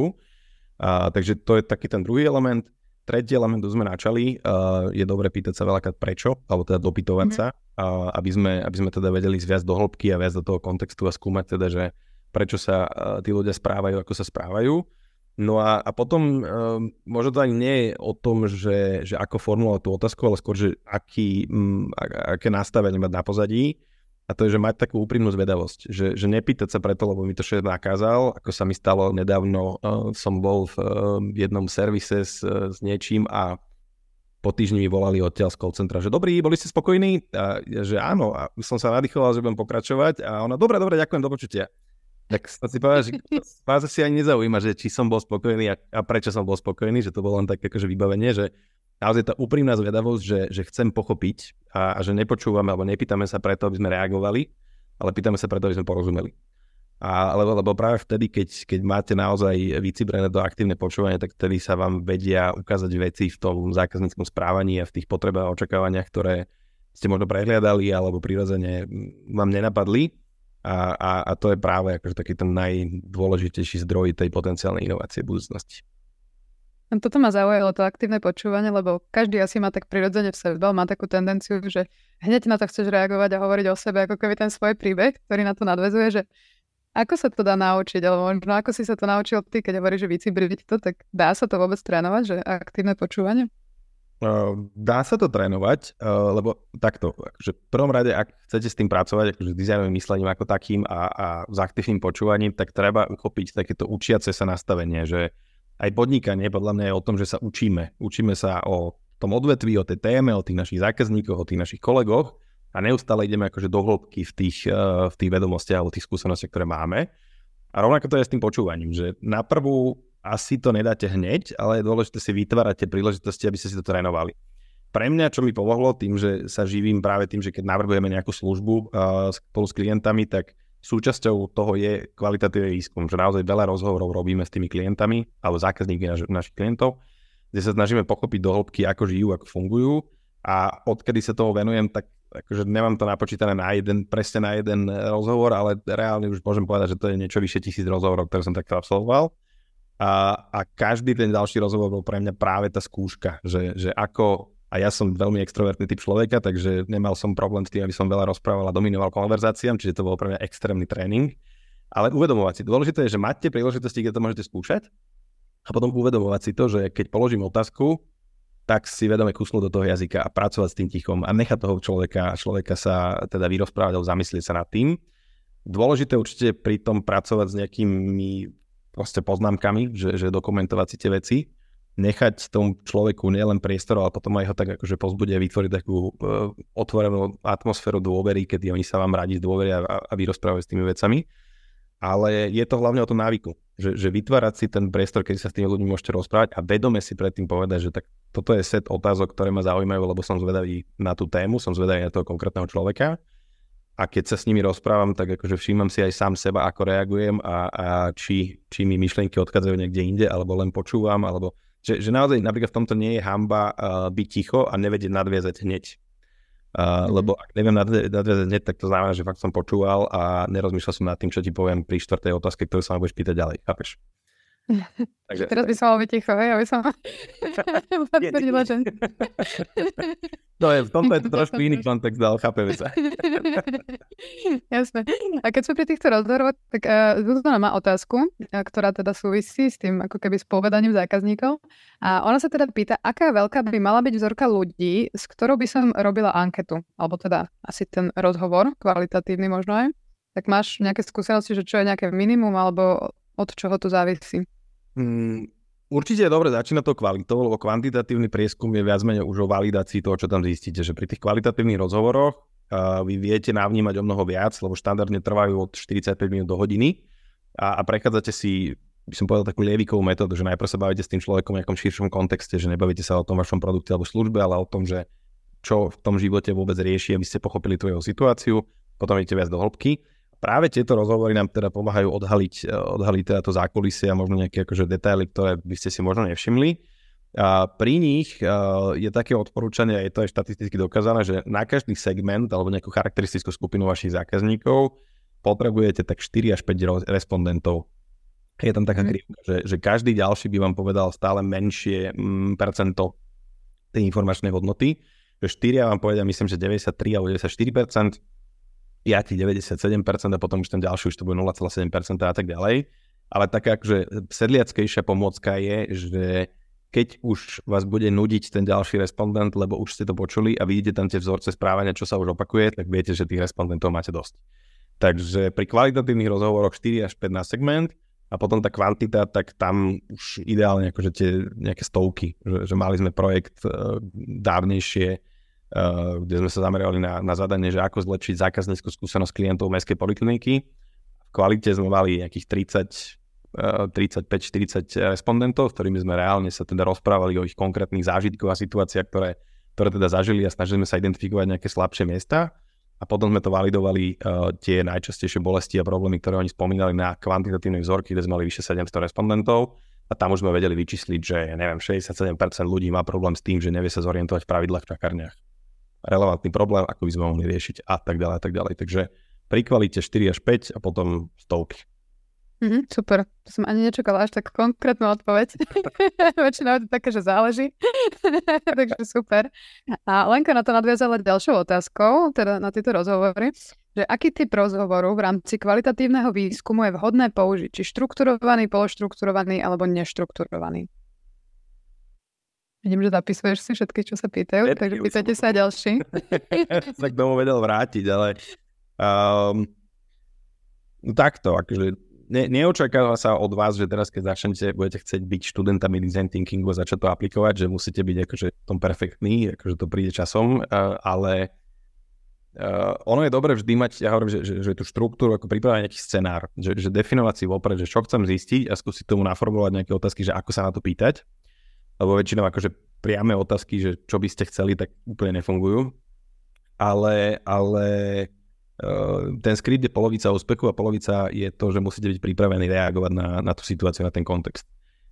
Uh, takže to je taký ten druhý element. Tretí element, sme načali, uh, je dobre pýtať sa veľakrát prečo, alebo teda dopytovať mm-hmm. sa, uh, aby, sme, aby sme teda vedeli zviať do hĺbky a viac do toho kontextu a skúmať teda, že prečo sa uh, tí ľudia správajú, ako sa správajú. No a, a potom uh, možno to ani nie je o tom, že, že ako formulovať tú otázku, ale skôr, že aký, m, aké nastavenie mať na pozadí a to je, že mať takú úprimnú zvedavosť, že, že nepýtať sa preto, lebo mi to šéf nakázal, ako sa mi stalo nedávno, uh, som bol v uh, jednom servise s, s niečím a po týždni mi volali odtiaľ z call centra, že dobrý, boli ste spokojní? A že áno, a som sa nadýchoval, že budem pokračovať a ona, dobre, dobre, ďakujem, do počutia. Tak som si povedal, že vás asi ani nezaujíma, že či som bol spokojný a, a prečo som bol spokojný, že to bolo len také akože vybavenie, že naozaj tá úprimná zvedavosť, že, že chcem pochopiť a, a že nepočúvame alebo nepýtame sa preto, aby sme reagovali, ale pýtame sa preto, aby sme porozumeli. A, lebo, lebo práve vtedy, keď, keď máte naozaj vycibrené do aktívne počúvanie, tak vtedy sa vám vedia ukázať veci v tom zákazníckom správaní a v tých potrebách a očakávaniach, ktoré ste možno prehliadali alebo prirodzene vám nenapadli. A, a, a to je práve akože taký ten najdôležitejší zdroj tej potenciálnej inovácie budúcnosti. Toto ma zaujalo, to aktívne počúvanie, lebo každý asi má tak prirodzene v sebe, má takú tendenciu, že hneď na to chceš reagovať a hovoriť o sebe, ako keby ten svoj príbeh, ktorý na to nadvezuje, že ako sa to dá naučiť, alebo možno ako si sa to naučil ty, keď hovoríš, že vycibriť to, tak dá sa to vôbec trénovať, že aktívne počúvanie? Dá sa to trénovať, lebo takto, že v prvom rade, ak chcete s tým pracovať, akože dizajnovým myslením ako takým a, a s aktívnym počúvaním, tak treba uchopiť takéto učiace sa nastavenie, že aj podnikanie podľa mňa je o tom, že sa učíme. Učíme sa o tom odvetví, o tej téme, o tých našich zákazníkoch, o tých našich kolegoch a neustále ideme akože do hĺbky v tých, uh, v tých vedomostiach alebo tých skúsenostiach, ktoré máme. A rovnako to je s tým počúvaním, že na prvú asi to nedáte hneď, ale je dôležité si vytvárať tie príležitosti, aby ste si to trénovali. Pre mňa, čo mi pomohlo tým, že sa živím práve tým, že keď navrhujeme nejakú službu uh, spolu s klientami, tak súčasťou toho je kvalitatívny výskum, že naozaj veľa rozhovorov robíme s tými klientami alebo zákazníkmi naš, našich klientov, kde sa snažíme pochopiť do hĺbky, ako žijú, ako fungujú a odkedy sa toho venujem, tak akože nemám to napočítané na jeden, presne na jeden rozhovor, ale reálne už môžem povedať, že to je niečo vyše tisíc rozhovorov, ktoré som takto absolvoval. A, a každý ten ďalší rozhovor bol pre mňa práve tá skúška, že, že ako a ja som veľmi extrovertný typ človeka, takže nemal som problém s tým, aby som veľa rozprával a dominoval konverzáciám, čiže to bol pre mňa extrémny tréning. Ale uvedomovať si, dôležité je, že máte príležitosti, kde to môžete skúšať a potom uvedomovať si to, že keď položím otázku, tak si vedome kusnúť do toho jazyka a pracovať s tým tichom a nechať toho človeka, človeka sa teda vyrozprávať alebo zamyslieť sa nad tým. Dôležité určite pri tom pracovať s nejakými proste poznámkami, že, že dokumentovať si tie veci nechať tomu človeku nielen priestor, ale potom aj ho tak akože pozbudia vytvoriť takú uh, otvorenú atmosféru dôvery, kedy oni sa vám radi zdôveria a, a vyrozprávajú s tými vecami. Ale je to hlavne o tom návyku, že, že vytvárať si ten priestor, keď sa s tými ľuďmi môžete rozprávať a vedome si predtým povedať, že tak toto je set otázok, ktoré ma zaujímajú, lebo som zvedavý na tú tému, som zvedavý na toho konkrétneho človeka a keď sa s nimi rozprávam, tak akože všímam si aj sám seba, ako reagujem a, a či, či mi myšlienky odchádzajú niekde inde, alebo len počúvam, alebo že, že naozaj napríklad v tomto nie je hamba uh, byť ticho a nevedieť nadviazať hneď. Uh, mm. Lebo ak neviem nadviazať hneď, tak to znamená, že fakt som počúval a nerozmýšľal som nad tým, čo ti poviem pri štvrtej otázke, ktorú sa ma budeš pýtať ďalej. Chápeš? Takže... Teraz by som mal byť ticho, hej, aby som potvrdila, že... No je, v tomto je to trošku iný kontext, ale chápeme sa. Jasné. A keď sme pri týchto rozhovoroch, tak uh, má otázku, ktorá teda súvisí s tým ako keby s povedaním zákazníkov. A ona sa teda pýta, aká veľká by mala byť vzorka ľudí, s ktorou by som robila anketu, alebo teda asi ten rozhovor, kvalitatívny možno aj. Tak máš nejaké skúsenosti, že čo je nejaké minimum, alebo od čoho to závisí? Mm, určite je dobre začínať to kvalitou, lebo kvantitatívny prieskum je viac menej už o validácii toho, čo tam zistíte. Že pri tých kvalitatívnych rozhovoroch uh, vy viete navnímať o mnoho viac, lebo štandardne trvajú od 45 minút do hodiny a, a prechádzate si by som povedal takú lievikovú metódu, že najprv sa bavíte s tým človekom v nejakom širšom kontexte, že nebavíte sa o tom vašom produkte alebo službe, ale o tom, že čo v tom živote vôbec rieši, aby ste pochopili tú jeho situáciu, potom idete viac do hĺbky práve tieto rozhovory nám teda pomáhajú odhaliť, eh, odhaliť teda to zákulisie a možno nejaké akože detaily, ktoré by ste si možno nevšimli. A pri nich uh, je také odporúčanie, a je to aj štatisticky dokázané, že na každý segment alebo nejakú charakteristickú skupinu vašich zákazníkov potrebujete tak 4 až 5 respondentov. Je tam taká mm. krivka, že, že každý ďalší by vám povedal stále menšie mm, percento tej informačnej hodnoty. Že 4 vám povedia, myslím, že 93 alebo 94%, 5, 97% a potom už ten ďalší už to bude 0,7% a tak ďalej. Ale taká akože sedliackejšia pomôcka je, že keď už vás bude nudiť ten ďalší respondent, lebo už ste to počuli a vidíte tam tie vzorce správania, čo sa už opakuje, tak viete, že tých respondentov máte dosť. Takže pri kvalitatívnych rozhovoroch 4 až 5 na segment a potom tá kvantita, tak tam už ideálne akože tie nejaké stovky, že, že mali sme projekt uh, dávnejšie, kde sme sa zamerali na, na zadanie, že ako zlepšiť zákazníckú skúsenosť klientov mestskej polikliniky. V kvalite sme mali nejakých 30, 35-40 respondentov, s ktorými sme reálne sa teda rozprávali o ich konkrétnych zážitkoch a situáciách, ktoré, ktoré teda zažili a snažili sme sa identifikovať nejaké slabšie miesta. A potom sme to validovali uh, tie najčastejšie bolesti a problémy, ktoré oni spomínali na kvantitatívnej vzorky, kde sme mali vyše 700 respondentov a tam už sme vedeli vyčísliť, že neviem, 67% ľudí má problém s tým, že nevie sa zorientovať v pravidlách v čakárniach relevantný problém, ako by sme mohli riešiť a tak ďalej a tak ďalej. Takže pri kvalite 4 až 5 a potom stovky. Mm-hmm, super, to som ani nečakala až tak konkrétnu odpoveď. Väčšinou je to také, že záleží. Takže super. A Lenka na to nadviazala ďalšou otázkou, teda na tieto rozhovory, že aký typ rozhovoru v rámci kvalitatívneho výskumu je vhodné použiť, či štrukturovaný, pološtrukturovaný alebo neštrukturovaný. Vidím, že zapisuješ si všetky, čo sa pýtajú, Všetky takže pýtajte sa ďalší. sa k tomu vedel vrátiť, ale um, no takto, akože ne, neočakáva sa od vás, že teraz, keď začnete, budete chcieť byť študentami design thinkingu a začať to aplikovať, že musíte byť akože tom perfektný, akože to príde časom, uh, ale uh, ono je dobre vždy mať, ja hovorím, že, že, že tú štruktúru, ako pripravať nejaký scenár, že, že definovať si vopred, že čo chcem zistiť a skúsiť tomu naformulovať nejaké otázky, že ako sa na to pýtať lebo väčšinou akože priame otázky, že čo by ste chceli, tak úplne nefungujú. Ale, ale uh, ten skript je polovica úspechu a polovica je to, že musíte byť pripravení reagovať na, na tú situáciu, na ten kontext.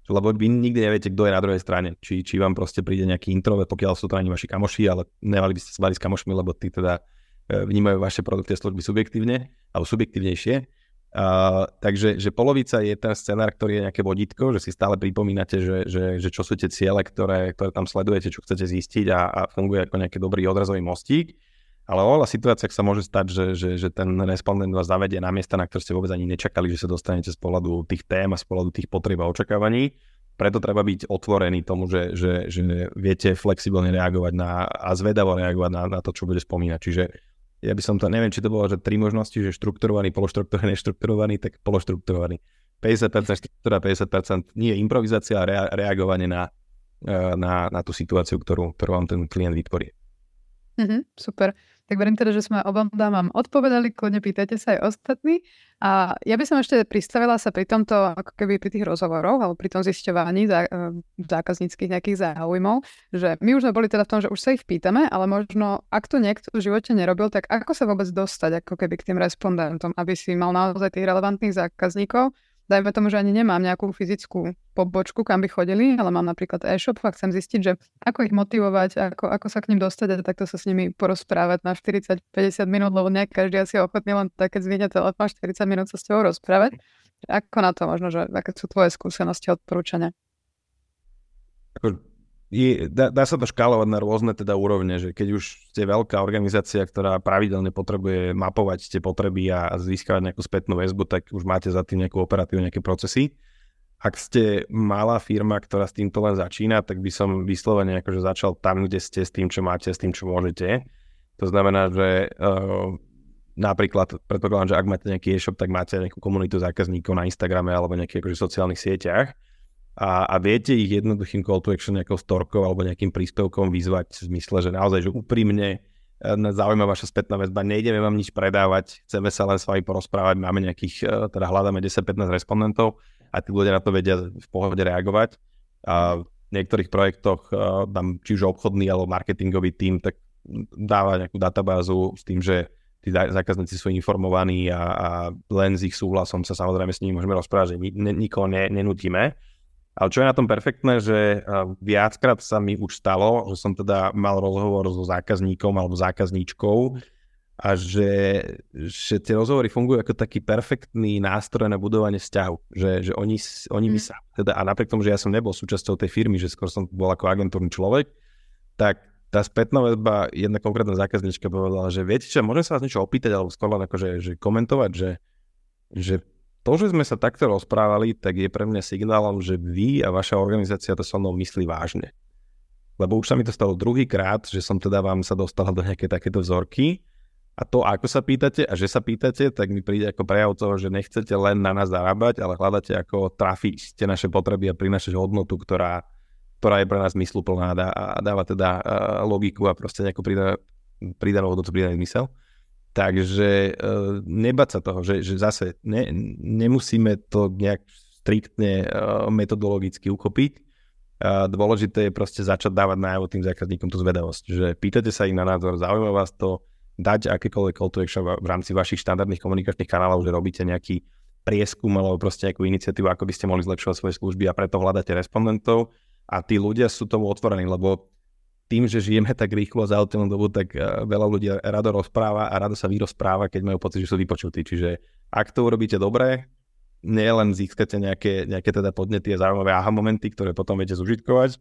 Lebo vy nikdy neviete, kto je na druhej strane. Či, či vám proste príde nejaký introvert, pokiaľ sú to ani vaši kamoši, ale nemali by ste sa s kamošmi, lebo tí teda e, vnímajú vaše produkty a služby subjektívne alebo subjektívnejšie Uh, takže že polovica je ten scenár, ktorý je nejaké vodítko, že si stále pripomínate, že, že, že čo sú tie ciele, ktoré, ktoré tam sledujete, čo chcete zistiť a, a funguje ako nejaký dobrý odrazový mostík. Ale o situáciách sa môže stať, že, že, že ten respondent vás zavedie na miesta, na ktoré ste vôbec ani nečakali, že sa dostanete z pohľadu tých tém a z pohľadu tých potrieb a očakávaní. Preto treba byť otvorený tomu, že, že, že viete flexibilne reagovať na, a zvedavo reagovať na, na to, čo bude spomínať. Čiže ja by som to, neviem, či to bolo, že tri možnosti, že štrukturovaný, pološtrukturovaný, neštrukturovaný, tak pološtrukturovaný. 50% štruktúra, 50% nie je improvizácia, ale reagovanie na, e, na, na tú situáciu, ktorú, ktorú vám ten klient vytvorí. Mm-hmm, super. Tak verím teda, že sme obom dámam odpovedali, kľudne pýtajte sa aj ostatní. A ja by som ešte pristavila sa pri tomto, ako keby pri tých rozhovoroch, alebo pri tom zisťovaní zá, e, zákazníckých nejakých záujmov, že my už sme boli teda v tom, že už sa ich pýtame, ale možno ak to niekto v živote nerobil, tak ako sa vôbec dostať ako keby k tým respondentom, aby si mal naozaj tých relevantných zákazníkov, dajme tomu, že ani nemám nejakú fyzickú pobočku, kam by chodili, ale mám napríklad e-shop a chcem zistiť, že ako ich motivovať, ako, ako sa k ním dostať a takto sa s nimi porozprávať na 40-50 minút, lebo nie každý asi je ochotný len tak, keď zvine telefón 40 minút sa s tebou rozprávať. Ako na to možno, že aké sú tvoje skúsenosti odporúčania? Je, dá, dá sa to škálovať na rôzne teda úrovne, že keď už ste veľká organizácia, ktorá pravidelne potrebuje mapovať tie potreby a získavať nejakú spätnú väzbu, tak už máte za tým nejakú operatívu, nejaké procesy. Ak ste malá firma, ktorá s týmto len začína, tak by som vyslovene akože začal tam, kde ste s tým, čo máte, s tým, čo môžete. To znamená, že uh, napríklad, predpokladám, že ak máte nejaký e-shop, tak máte nejakú komunitu zákazníkov na Instagrame alebo nejakých akože, sociálnych sieťach a, a viete ich jednoduchým call to action nejakou storkou alebo nejakým príspevkom vyzvať v zmysle, že naozaj, že úprimne e, zaujíma vaša spätná väzba, nejdeme vám nič predávať, chceme sa len s vami porozprávať, máme nejakých, e, teda hľadáme 10-15 respondentov a tí ľudia na to vedia v pohode reagovať. A v niektorých projektoch tam či už obchodný alebo marketingový tím, tak dáva nejakú databázu s tým, že tí zákazníci sú informovaní a, a len s ich súhlasom sa samozrejme s nimi môžeme rozprávať, že ni, nikoho ne, nenutíme. Ale čo je na tom perfektné, že viackrát sa mi už stalo, že som teda mal rozhovor so zákazníkom alebo zákazníčkou a že, že tie rozhovory fungujú ako taký perfektný nástroj na budovanie vzťahu. Že, že oni, oni mm. by sa, teda, a napriek tomu, že ja som nebol súčasťou tej firmy, že skôr som bol ako agentúrny človek, tak tá spätná väzba, jedna konkrétna zákaznička povedala, že viete čo, môžem sa vás niečo opýtať, alebo skôr len akože, že komentovať, že, že to, že sme sa takto rozprávali, tak je pre mňa signálom, že vy a vaša organizácia to so mnou myslí vážne. Lebo už sa mi to stalo druhýkrát, že som teda vám sa dostala do nejaké takéto vzorky a to, ako sa pýtate a že sa pýtate, tak mi príde ako prejav toho, že nechcete len na nás zarábať, ale hľadáte ako trafiť tie naše potreby a prinašať hodnotu, ktorá, ktorá je pre nás zmysluplná a dáva teda logiku a proste nejakú pridanú hodnotu, pridaný zmysel. Takže uh, nebať sa toho, že, že zase ne, nemusíme to nejak striktne uh, metodologicky uchopiť. Uh, dôležité je proste začať dávať najavo tým zákazníkom tú zvedavosť, že pýtate sa ich na názor, zaujíma vás to, dať akékoľvek call to action v rámci vašich štandardných komunikačných kanálov, že robíte nejaký prieskum alebo proste nejakú iniciatívu, ako by ste mohli zlepšovať svoje služby a preto hľadáte respondentov a tí ľudia sú tomu otvorení, lebo tým, že žijeme tak rýchlo za alternú dobu, tak eh, veľa ľudí rado rozpráva a rado sa vyrozpráva, keď majú pocit, že sú vypočutí. Čiže ak to urobíte dobre, nie len získate nejaké, nejaké teda podnety a zaujímavé aha momenty, ktoré potom viete zužitkovať,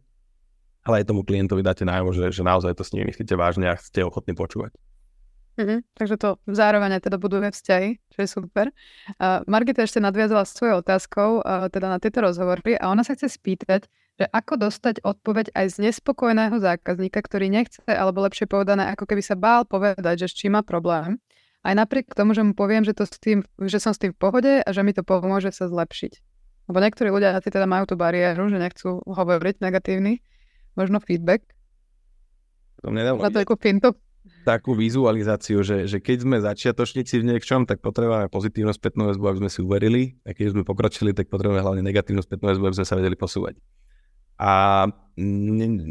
ale aj tomu klientovi dáte najavo, že, že naozaj to s ním myslíte vážne a ste ochotní počúvať. Mm-hmm, takže to zároveň teda buduje vzťahy, čo je super. Uh, Margita ešte nadviazala svojou otázkou uh, teda na tieto rozhovory a ona sa chce spýtať, že ako dostať odpoveď aj z nespokojného zákazníka, ktorý nechce, alebo lepšie povedané, ako keby sa bál povedať, že s čím má problém. Aj napriek tomu, že mu poviem, že, to s tým, že som s tým v pohode a že mi to pomôže sa zlepšiť. Lebo niektorí ľudia teda majú tú bariéru, že nechcú hovoriť negatívny, možno feedback. To mne Na to fintu takú vizualizáciu, že, že keď sme začiatočníci v niečom, tak potrebujeme pozitívnu spätnú väzbu, aby sme si uverili, a keď sme pokročili, tak potrebujeme hlavne negatívnu spätnú väzbu, aby sme sa vedeli posúvať. A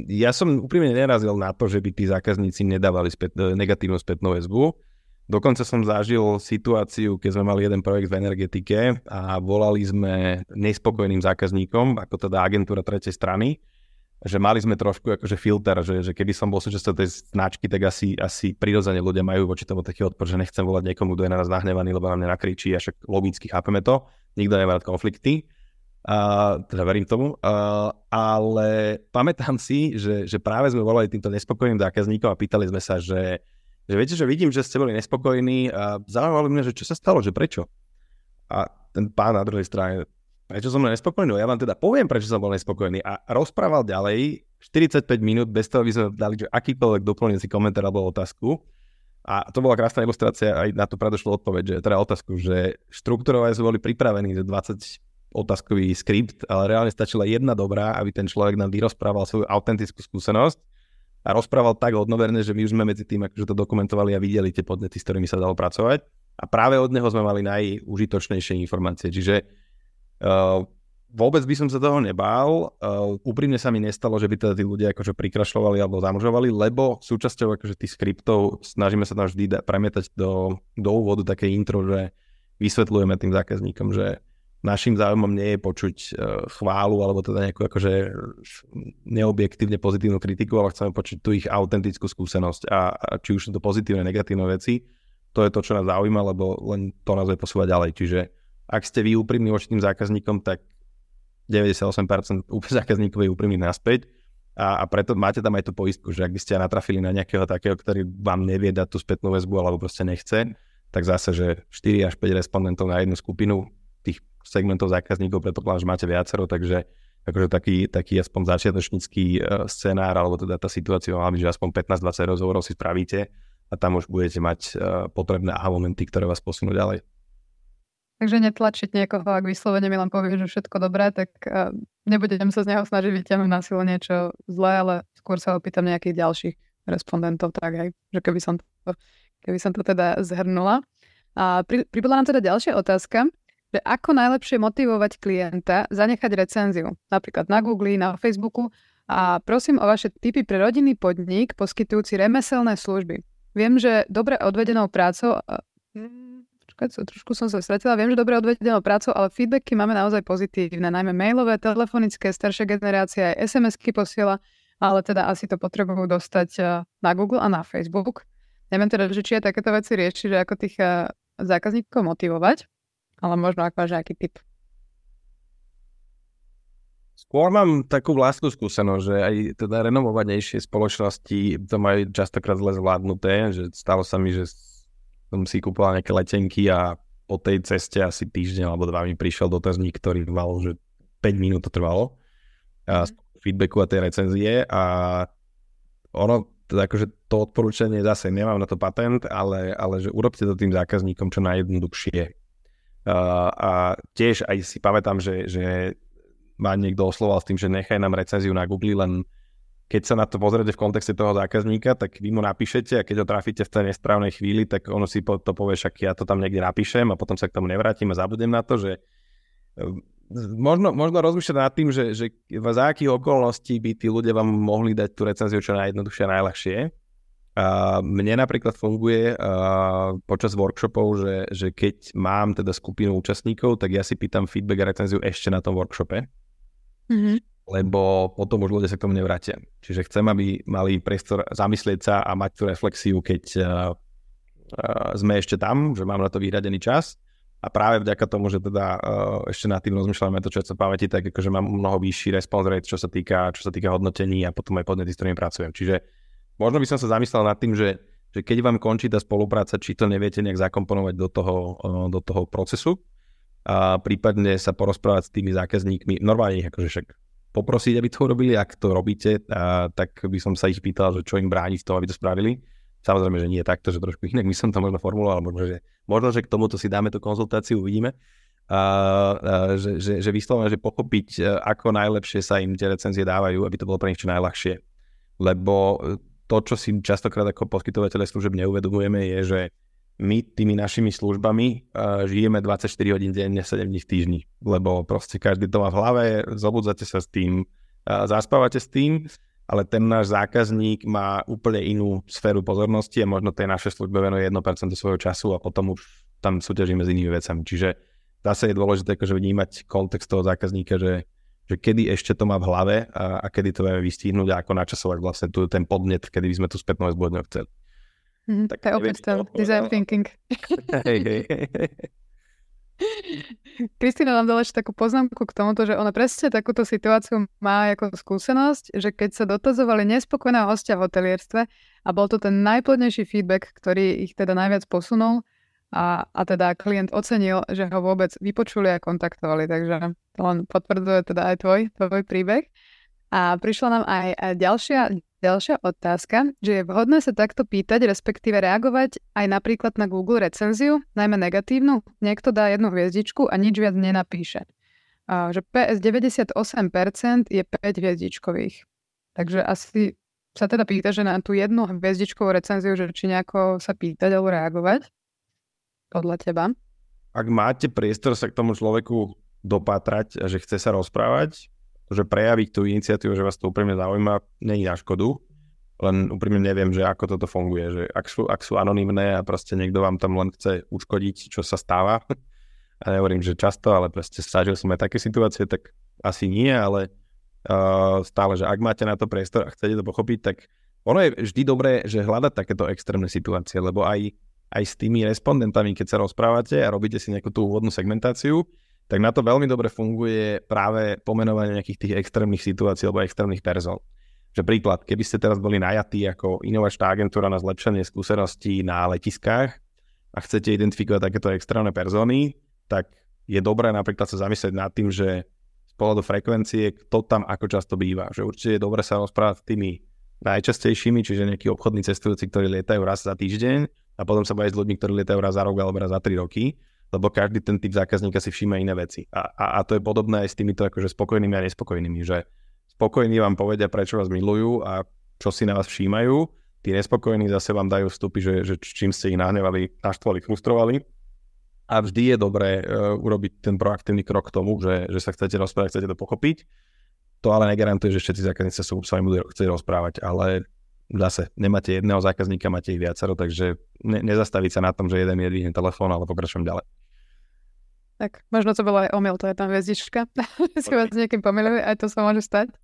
ja som úprimne nerazil na to, že by tí zákazníci nedávali spät, negatívnu spätnú väzbu. Dokonca som zažil situáciu, keď sme mali jeden projekt v energetike a volali sme nespokojným zákazníkom, ako teda agentúra tretej strany, že mali sme trošku akože filter, že, že keby som bol súčasťou tej značky, tak asi, asi prirodzene ľudia majú voči tomu taký odpor, že nechcem volať niekomu, kto je na nás nahnevaný, lebo na mňa nakričí a však logicky chápeme to. Nikto nemá rád konflikty. Uh, teda verím tomu. Uh, ale pamätám si, že, že práve sme volali týmto nespokojným zákazníkom a pýtali sme sa, že, že viete, že vidím, že ste boli nespokojní a zaujímalo mňa, že čo sa stalo, že prečo. A ten pán na druhej strane prečo som nespokojný? Ja vám teda poviem, prečo som bol nespokojný. A rozprával ďalej 45 minút bez toho, aby sme dali že akýkoľvek doplňujúci komentár alebo otázku. A to bola krásna ilustrácia, aj na to predošlo odpoveď, že teda otázku, že štruktúrovanie sme boli pripravení, že 20 otázkový skript, ale reálne stačila jedna dobrá, aby ten človek nám vyrozprával svoju autentickú skúsenosť a rozprával tak hodnoverne, že my už sme medzi tým akože to dokumentovali a videli tie podnety, s ktorými sa dalo pracovať. A práve od neho sme mali najužitočnejšie informácie. Čiže Uh, vôbec by som sa toho nebál. Uh, úprimne sa mi nestalo, že by teda tí ľudia akože prikrašľovali alebo zamužovali, lebo súčasťou akože tých skriptov snažíme sa tam vždy da- premietať do, do úvodu také intro, že vysvetľujeme tým zákazníkom, že našim záujmom nie je počuť uh, chválu alebo teda nejakú akože neobjektívne pozitívnu kritiku, ale chceme počuť tú ich autentickú skúsenosť a, a či už sú to pozitívne, negatívne veci, to je to, čo nás zaujíma, lebo len to nás je posúvať ďalej. Čiže ak ste vy úprimní voči tým zákazníkom, tak 98% zákazníkov je úprimných naspäť a, a preto máte tam aj tú poistku, že ak by ste natrafili na nejakého takého, ktorý vám nevie dať tú spätnú väzbu alebo proste nechce, tak zase, že 4 až 5 respondentov na jednu skupinu tých segmentov zákazníkov, predpokladám, že máte viacero, takže akože taký, taký aspoň začiatočnícky uh, scenár, alebo teda tá situácia má byť, že aspoň 15-20 rozhovorov si spravíte a tam už budete mať uh, potrebné aha momenty, ktoré vás posunú ďalej. Takže netlačiť niekoho, ak vyslovene mi len povie, že všetko dobré, tak uh, nebudem sa z neho snažiť vyťahnuť na silu niečo zlé, ale skôr sa opýtam nejakých ďalších respondentov, tak aj, že keby som to, keby som to teda zhrnula. A pri, pripadla nám teda ďalšia otázka, že ako najlepšie motivovať klienta zanechať recenziu, napríklad na Google, na Facebooku a prosím o vaše tipy pre rodinný podnik poskytujúci remeselné služby. Viem, že dobre odvedenou prácou počkať, trošku som sa stretila. Viem, že dobre odvedenou prácou, ale feedbacky máme naozaj pozitívne, najmä mailové, telefonické, staršia generácia aj SMS-ky posiela, ale teda asi to potrebujú dostať na Google a na Facebook. Neviem teda, že či je takéto veci rieši, že ako tých zákazníkov motivovať, ale možno ako máš nejaký tip. Skôr mám takú vlastnú skúsenosť, že aj teda renovovanejšie spoločnosti to majú častokrát zle zvládnuté, že stalo sa mi, že som si kúpoval nejaké letenky a po tej ceste asi týždeň alebo dva mi prišiel dotazník, ktorý mal, že 5 minút to trvalo a z mhm. feedbacku a tej recenzie a ono, teda akože to odporúčanie zase nemám na to patent, ale, ale že urobte to tým zákazníkom čo najjednoduchšie. A tiež aj si pamätám, že, že ma niekto osloval s tým, že nechaj nám recenziu na Google, len keď sa na to pozriete v kontexte toho zákazníka, tak vy mu napíšete a keď ho trafíte v tej nesprávnej chvíli, tak ono si to povie, však ja to tam niekde napíšem a potom sa k tomu nevrátim a zabudem na to, že ehm, možno, možno rozmýšľať nad tým, že, že za akých okolností by tí ľudia vám mohli dať tú recenziu čo najjednoduchšie a najľahšie. Mne napríklad funguje uh, počas workshopov, že, že keď mám teda skupinu účastníkov, tak ja si pýtam feedback a recenziu ešte na tom workshope. Mm-hmm lebo potom už ľudia sa k tomu nevrátia. Čiže chcem, aby mali priestor zamyslieť sa a mať tú reflexiu, keď uh, sme ešte tam, že mám na to vyhradený čas. A práve vďaka tomu, že teda ešte nad tým rozmýšľame to, čo sa pamäti, tak akože mám mnoho vyšší response rate, čo sa týka, čo sa týka hodnotení a potom aj podnety, s ktorými pracujem. Čiže možno by som sa zamyslel nad tým, že, že keď vám končí tá spolupráca, či to neviete nejak zakomponovať do toho, do toho procesu a prípadne sa porozprávať s tými zákazníkmi, normálne akože však poprosiť, aby to urobili. Ak to robíte, a, tak by som sa ich pýtal, že čo im bráni v tom, aby to spravili. Samozrejme, že nie je takto, že trošku inak by som to možno formuloval, možno, že, možno, že k tomuto si dáme tú konzultáciu, uvidíme. A, a, že, že, že vyslovene, že pochopiť, ako najlepšie sa im tie recenzie dávajú, aby to bolo pre nich čo najľahšie. Lebo to, čo si častokrát ako poskytovateľe služeb neuvedomujeme, je, že my tými našimi službami uh, žijeme 24 hodín denne, 7 dní v týždni, lebo proste každý to má v hlave, zobudzate sa s tým, uh, zaspávate s tým, ale ten náš zákazník má úplne inú sféru pozornosti a možno tej našej službe venuje 1% svojho času a potom už tam súťažíme s inými vecami. Čiže zase je dôležité akože vnímať kontext toho zákazníka, že, že kedy ešte to má v hlave a, a kedy to vieme vystihnúť a ako načasovať vlastne tu, ten podnet, kedy by sme tu spätnú väzbu chceli. Mm, tak to je opäť ten design thinking. Hej, hej, hej. Kristýna nám dala ešte takú poznámku k tomuto, že ona presne takúto situáciu má ako skúsenosť, že keď sa dotazovali nespokojného hostia v hotelierstve a bol to ten najplodnejší feedback, ktorý ich teda najviac posunul a, a teda klient ocenil, že ho vôbec vypočuli a kontaktovali, takže to len potvrdzuje teda aj tvoj, tvoj príbeh. A prišla nám aj ďalšia, ďalšia otázka, že je vhodné sa takto pýtať, respektíve reagovať aj napríklad na Google recenziu, najmä negatívnu. Niekto dá jednu hviezdičku a nič viac nenapíše. A že PS 98% je 5 hviezdičkových. Takže asi sa teda pýta, že na tú jednu hviezdičkovú recenziu, že či nejako sa pýtať alebo reagovať podľa teba. Ak máte priestor sa k tomu človeku dopatrať že chce sa rozprávať, že prejaviť tú iniciatívu, že vás to úprimne zaujíma, není na škodu, len úprimne neviem, že ako toto funguje, že ak sú, ak sú anonimné a proste niekto vám tam len chce uškodiť, čo sa stáva, a nehovorím, že často, ale proste zažil som aj také situácie, tak asi nie, ale uh, stále, že ak máte na to priestor a chcete to pochopiť, tak ono je vždy dobré, že hľadať takéto extrémne situácie, lebo aj aj s tými respondentami, keď sa rozprávate a robíte si nejakú tú úvodnú segmentáciu, tak na to veľmi dobre funguje práve pomenovanie nejakých tých extrémnych situácií alebo extrémnych person. Že príklad, keby ste teraz boli najatí ako inovačná agentúra na zlepšenie skúseností na letiskách a chcete identifikovať takéto extrémne persony, tak je dobré napríklad sa zamyslieť nad tým, že z pohľadu frekvencie, kto tam ako často býva. Že určite je dobré sa rozprávať s tými najčastejšími, čiže nejakí obchodní cestujúci, ktorí lietajú raz za týždeň a potom sa baviť s ľuďmi, ktorí lietajú raz za rok alebo raz za tri roky lebo každý ten typ zákazníka si všíma iné veci. A, a, a to je podobné aj s týmito akože spokojnými a nespokojnými, že spokojní vám povedia, prečo vás milujú a čo si na vás všímajú, tí nespokojní zase vám dajú vstupy, že, že čím ste ich nahnevali, naštvali, frustrovali. A vždy je dobré uh, urobiť ten proaktívny krok k tomu, že, že sa chcete rozprávať, chcete to pochopiť. To ale negarantuje, že všetci zákazníci sa s vami budú chcieť rozprávať, ale zase nemáte jedného zákazníka, máte ich viacero, takže ne, nezastaviť sa na tom, že jeden je telefón, ale pokračujem ďalej. Tak možno to bolo aj omyl, to je tam hviezdička. si vás niekým pomýlili, aj to sa môže stať.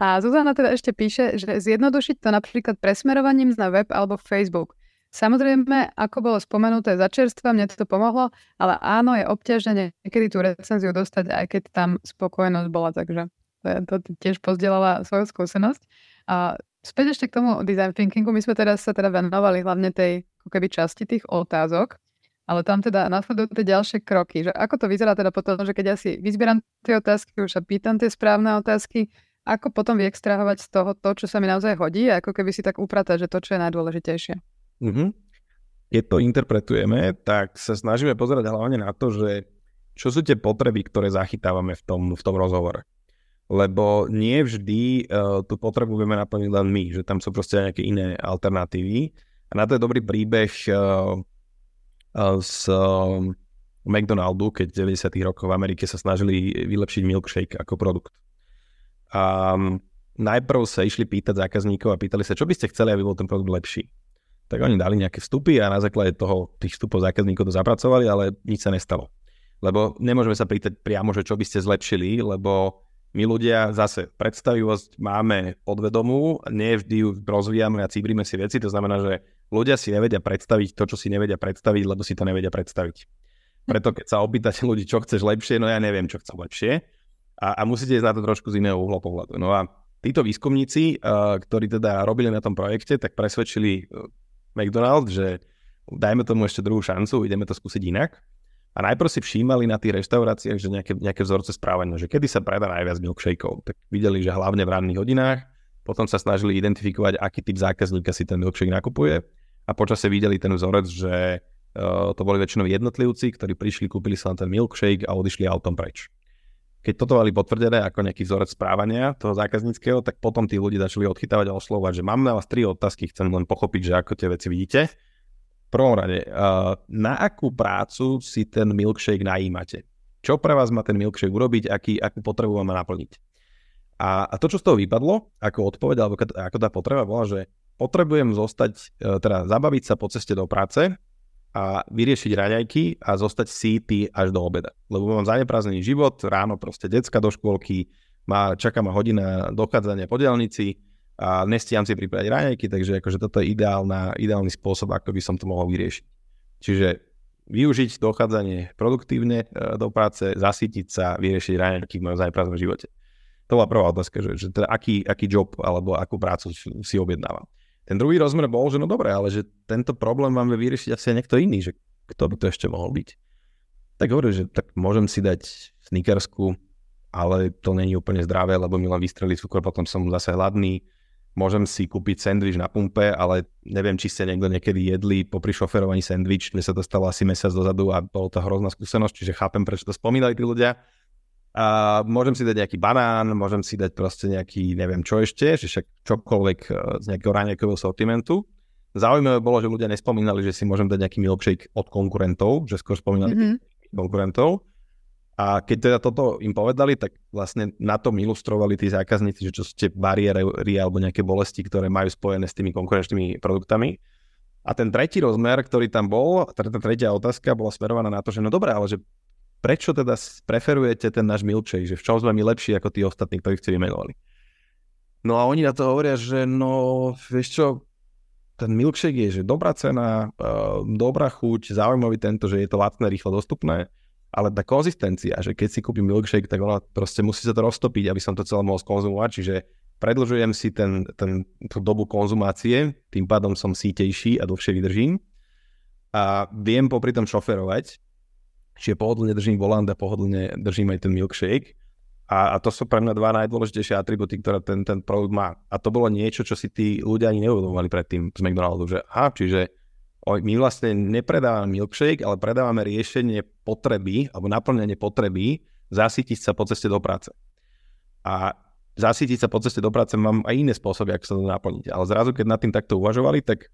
A Zuzana teda ešte píše, že zjednodušiť to napríklad presmerovaním na web alebo Facebook. Samozrejme, ako bolo spomenuté za čerstva, mne to pomohlo, ale áno, je obťažné niekedy tú recenziu dostať, aj keď tam spokojnosť bola, takže to, to tiež pozdielala svoju skúsenosť. A späť ešte k tomu design thinkingu, my sme teraz sa teda venovali hlavne tej keby časti tých otázok, ale tam teda nasledujú tie ďalšie kroky, že ako to vyzerá teda potom, že keď ja si vyzbieram tie otázky, už sa pýtam tie správne otázky, ako potom vyextrahovať z toho to, čo sa mi naozaj hodí a ako keby si tak upratať, že to, čo je najdôležitejšie. Mm-hmm. Keď to interpretujeme, tak sa snažíme pozerať hlavne na to, že čo sú tie potreby, ktoré zachytávame v tom, v tom rozhovore. Lebo nie vždy uh, tú potrebu vieme naplniť len my, že tam sú proste nejaké iné alternatívy. A na to je dobrý príbeh uh, z um, McDonaldu, keď v 90. rokoch v Amerike sa snažili vylepšiť milkshake ako produkt. A um, najprv sa išli pýtať zákazníkov a pýtali sa, čo by ste chceli, aby bol ten produkt lepší. Tak oni dali nejaké vstupy a na základe toho tých vstupov zákazníkov to zapracovali, ale nič sa nestalo. Lebo nemôžeme sa pýtať priamo, že čo by ste zlepšili, lebo my ľudia zase predstavivosť máme podvedomú, nie vždy ju rozvíjame a cíbrime si veci, to znamená, že ľudia si nevedia predstaviť to, čo si nevedia predstaviť, lebo si to nevedia predstaviť. Preto keď sa opýtate ľudí, čo chceš lepšie, no ja neviem, čo chcem lepšie a, a musíte ísť na to trošku z iného uhla pohľadu. No a títo výskumníci, uh, ktorí teda robili na tom projekte, tak presvedčili uh, McDonald's, že dajme tomu ešte druhú šancu, ideme to skúsiť inak a najprv si všímali na tých reštauráciách, že nejaké, nejaké vzorce správania, že kedy sa predá najviac milkshakeov. Tak videli, že hlavne v ranných hodinách, potom sa snažili identifikovať, aký typ zákazníka si ten milkshake nakupuje a počasie videli ten vzorec, že uh, to boli väčšinou jednotlivci, ktorí prišli, kúpili sa len ten milkshake a odišli autom preč. Keď toto mali potvrdené ako nejaký vzorec správania toho zákazníckého, tak potom tí ľudí začali odchytávať a oslovať, že mám na vás tri otázky, chcem len pochopiť, že ako tie veci vidíte prvom rade, uh, na akú prácu si ten milkshake najímate? Čo pre vás má ten milkshake urobiť, aký, akú potrebu má naplniť? A, a to, čo z toho vypadlo, ako odpoveď, alebo ako tá potreba bola, že potrebujem zostať, uh, teda zabaviť sa po ceste do práce a vyriešiť raňajky a zostať síty až do obeda. Lebo mám zaneprázdnený život, ráno proste decka do škôlky, má, čaká ma hodina dochádzania po dielnici, a nestiam si pripraviť raňajky, takže akože toto je ideálna, ideálny spôsob, ako by som to mohol vyriešiť. Čiže využiť dochádzanie produktívne e, do práce, zasítiť sa, vyriešiť raňajky v mojom zaneprázdnom živote. To bola prvá otázka, že, že teda aký, aký job alebo akú prácu si objednávam. Ten druhý rozmer bol, že no dobre, ale že tento problém máme vyriešiť asi niekto iný, že kto by to ešte mohol byť. Tak hovorím, že tak môžem si dať snickersku, ale to není úplne zdravé, lebo mi len vystrelí cukor, potom som zase hladný môžem si kúpiť sendvič na pumpe, ale neviem, či ste niekto niekedy jedli popri šoferovaní sendvič, mne sa to stalo asi mesiac dozadu a bolo to hrozná skúsenosť, čiže chápem, prečo to spomínali tí ľudia. A môžem si dať nejaký banán, môžem si dať proste nejaký, neviem čo ešte, že však čokoľvek e, z nejakého raňajkového sortimentu. Zaujímavé bolo, že ľudia nespomínali, že si môžem dať nejaký milkshake od konkurentov, že skôr spomínali mm-hmm. konkurentov. A keď teda toto im povedali, tak vlastne na tom ilustrovali tí zákazníci, že čo sú tie bariéry alebo nejaké bolesti, ktoré majú spojené s tými konkurenčnými produktami. A ten tretí rozmer, ktorý tam bol, teda tá tretia otázka bola smerovaná na to, že no dobré, ale že prečo teda preferujete ten náš milkshake, že v čom sme my lepší ako tí ostatní, ktorí ste vymenovali. No a oni na to hovoria, že no, vieš čo, ten milkshake je, že dobrá cena, uh, dobrá chuť, zaujímavý tento, že je to lacné, rýchlo dostupné, ale tá konzistencia, že keď si kúpim milkshake, tak ona proste musí sa to roztopiť, aby som to celé mohol skonzumovať, čiže predlžujem si ten, ten, tú dobu konzumácie, tým pádom som sítejší a dlhšie vydržím. A viem popri tom šoferovať, čiže pohodlne držím volant a pohodlne držím aj ten milkshake. A, a to sú pre mňa dva najdôležitejšie atributy, ktoré ten, ten produkt má. A to bolo niečo, čo si tí ľudia ani neuvedomovali predtým z McDonaldu, že aha, čiže my vlastne nepredávame milkshake, ale predávame riešenie potreby alebo naplňanie potreby zasytiť sa po ceste do práce. A zasytiť sa po ceste do práce mám aj iné spôsoby, ako sa to naplniť. Ale zrazu, keď nad tým takto uvažovali, tak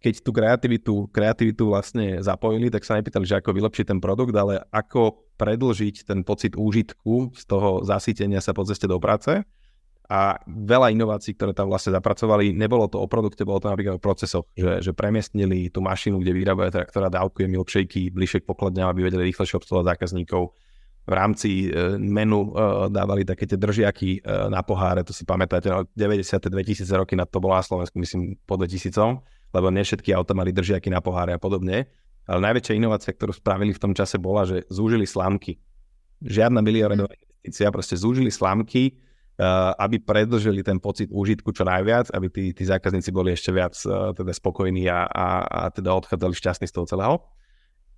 keď tú kreativitu, kreativitu vlastne zapojili, tak sa nepýtali, že ako vylepšiť ten produkt, ale ako predlžiť ten pocit úžitku z toho zasítenia sa po ceste do práce. A veľa inovácií, ktoré tam vlastne zapracovali, nebolo to o produkte, bolo to napríklad o procesoch, že, že premiestnili tú mašinu, kde vyrábajú, teda, ktorá dávkuje milkshakey bližšie k pokladňam, aby vedeli rýchlejšie obsluhovať zákazníkov. V rámci e, menu e, dávali také tie držiaky e, na poháre, to si pamätáte, 90. 2000 roky na to bolo na Slovensku, myslím, po 2000 lebo ne všetky auta mali držiaky na poháre a podobne. Ale najväčšia inovácia, ktorú spravili v tom čase, bola, že zúžili slámky. Žiadna miliardová mm. investícia, proste zúžili slámky, aby predlžili ten pocit úžitku čo najviac, aby tí, tí zákazníci boli ešte viac uh, teda spokojní a, a, a teda odchádzali šťastní z toho celého.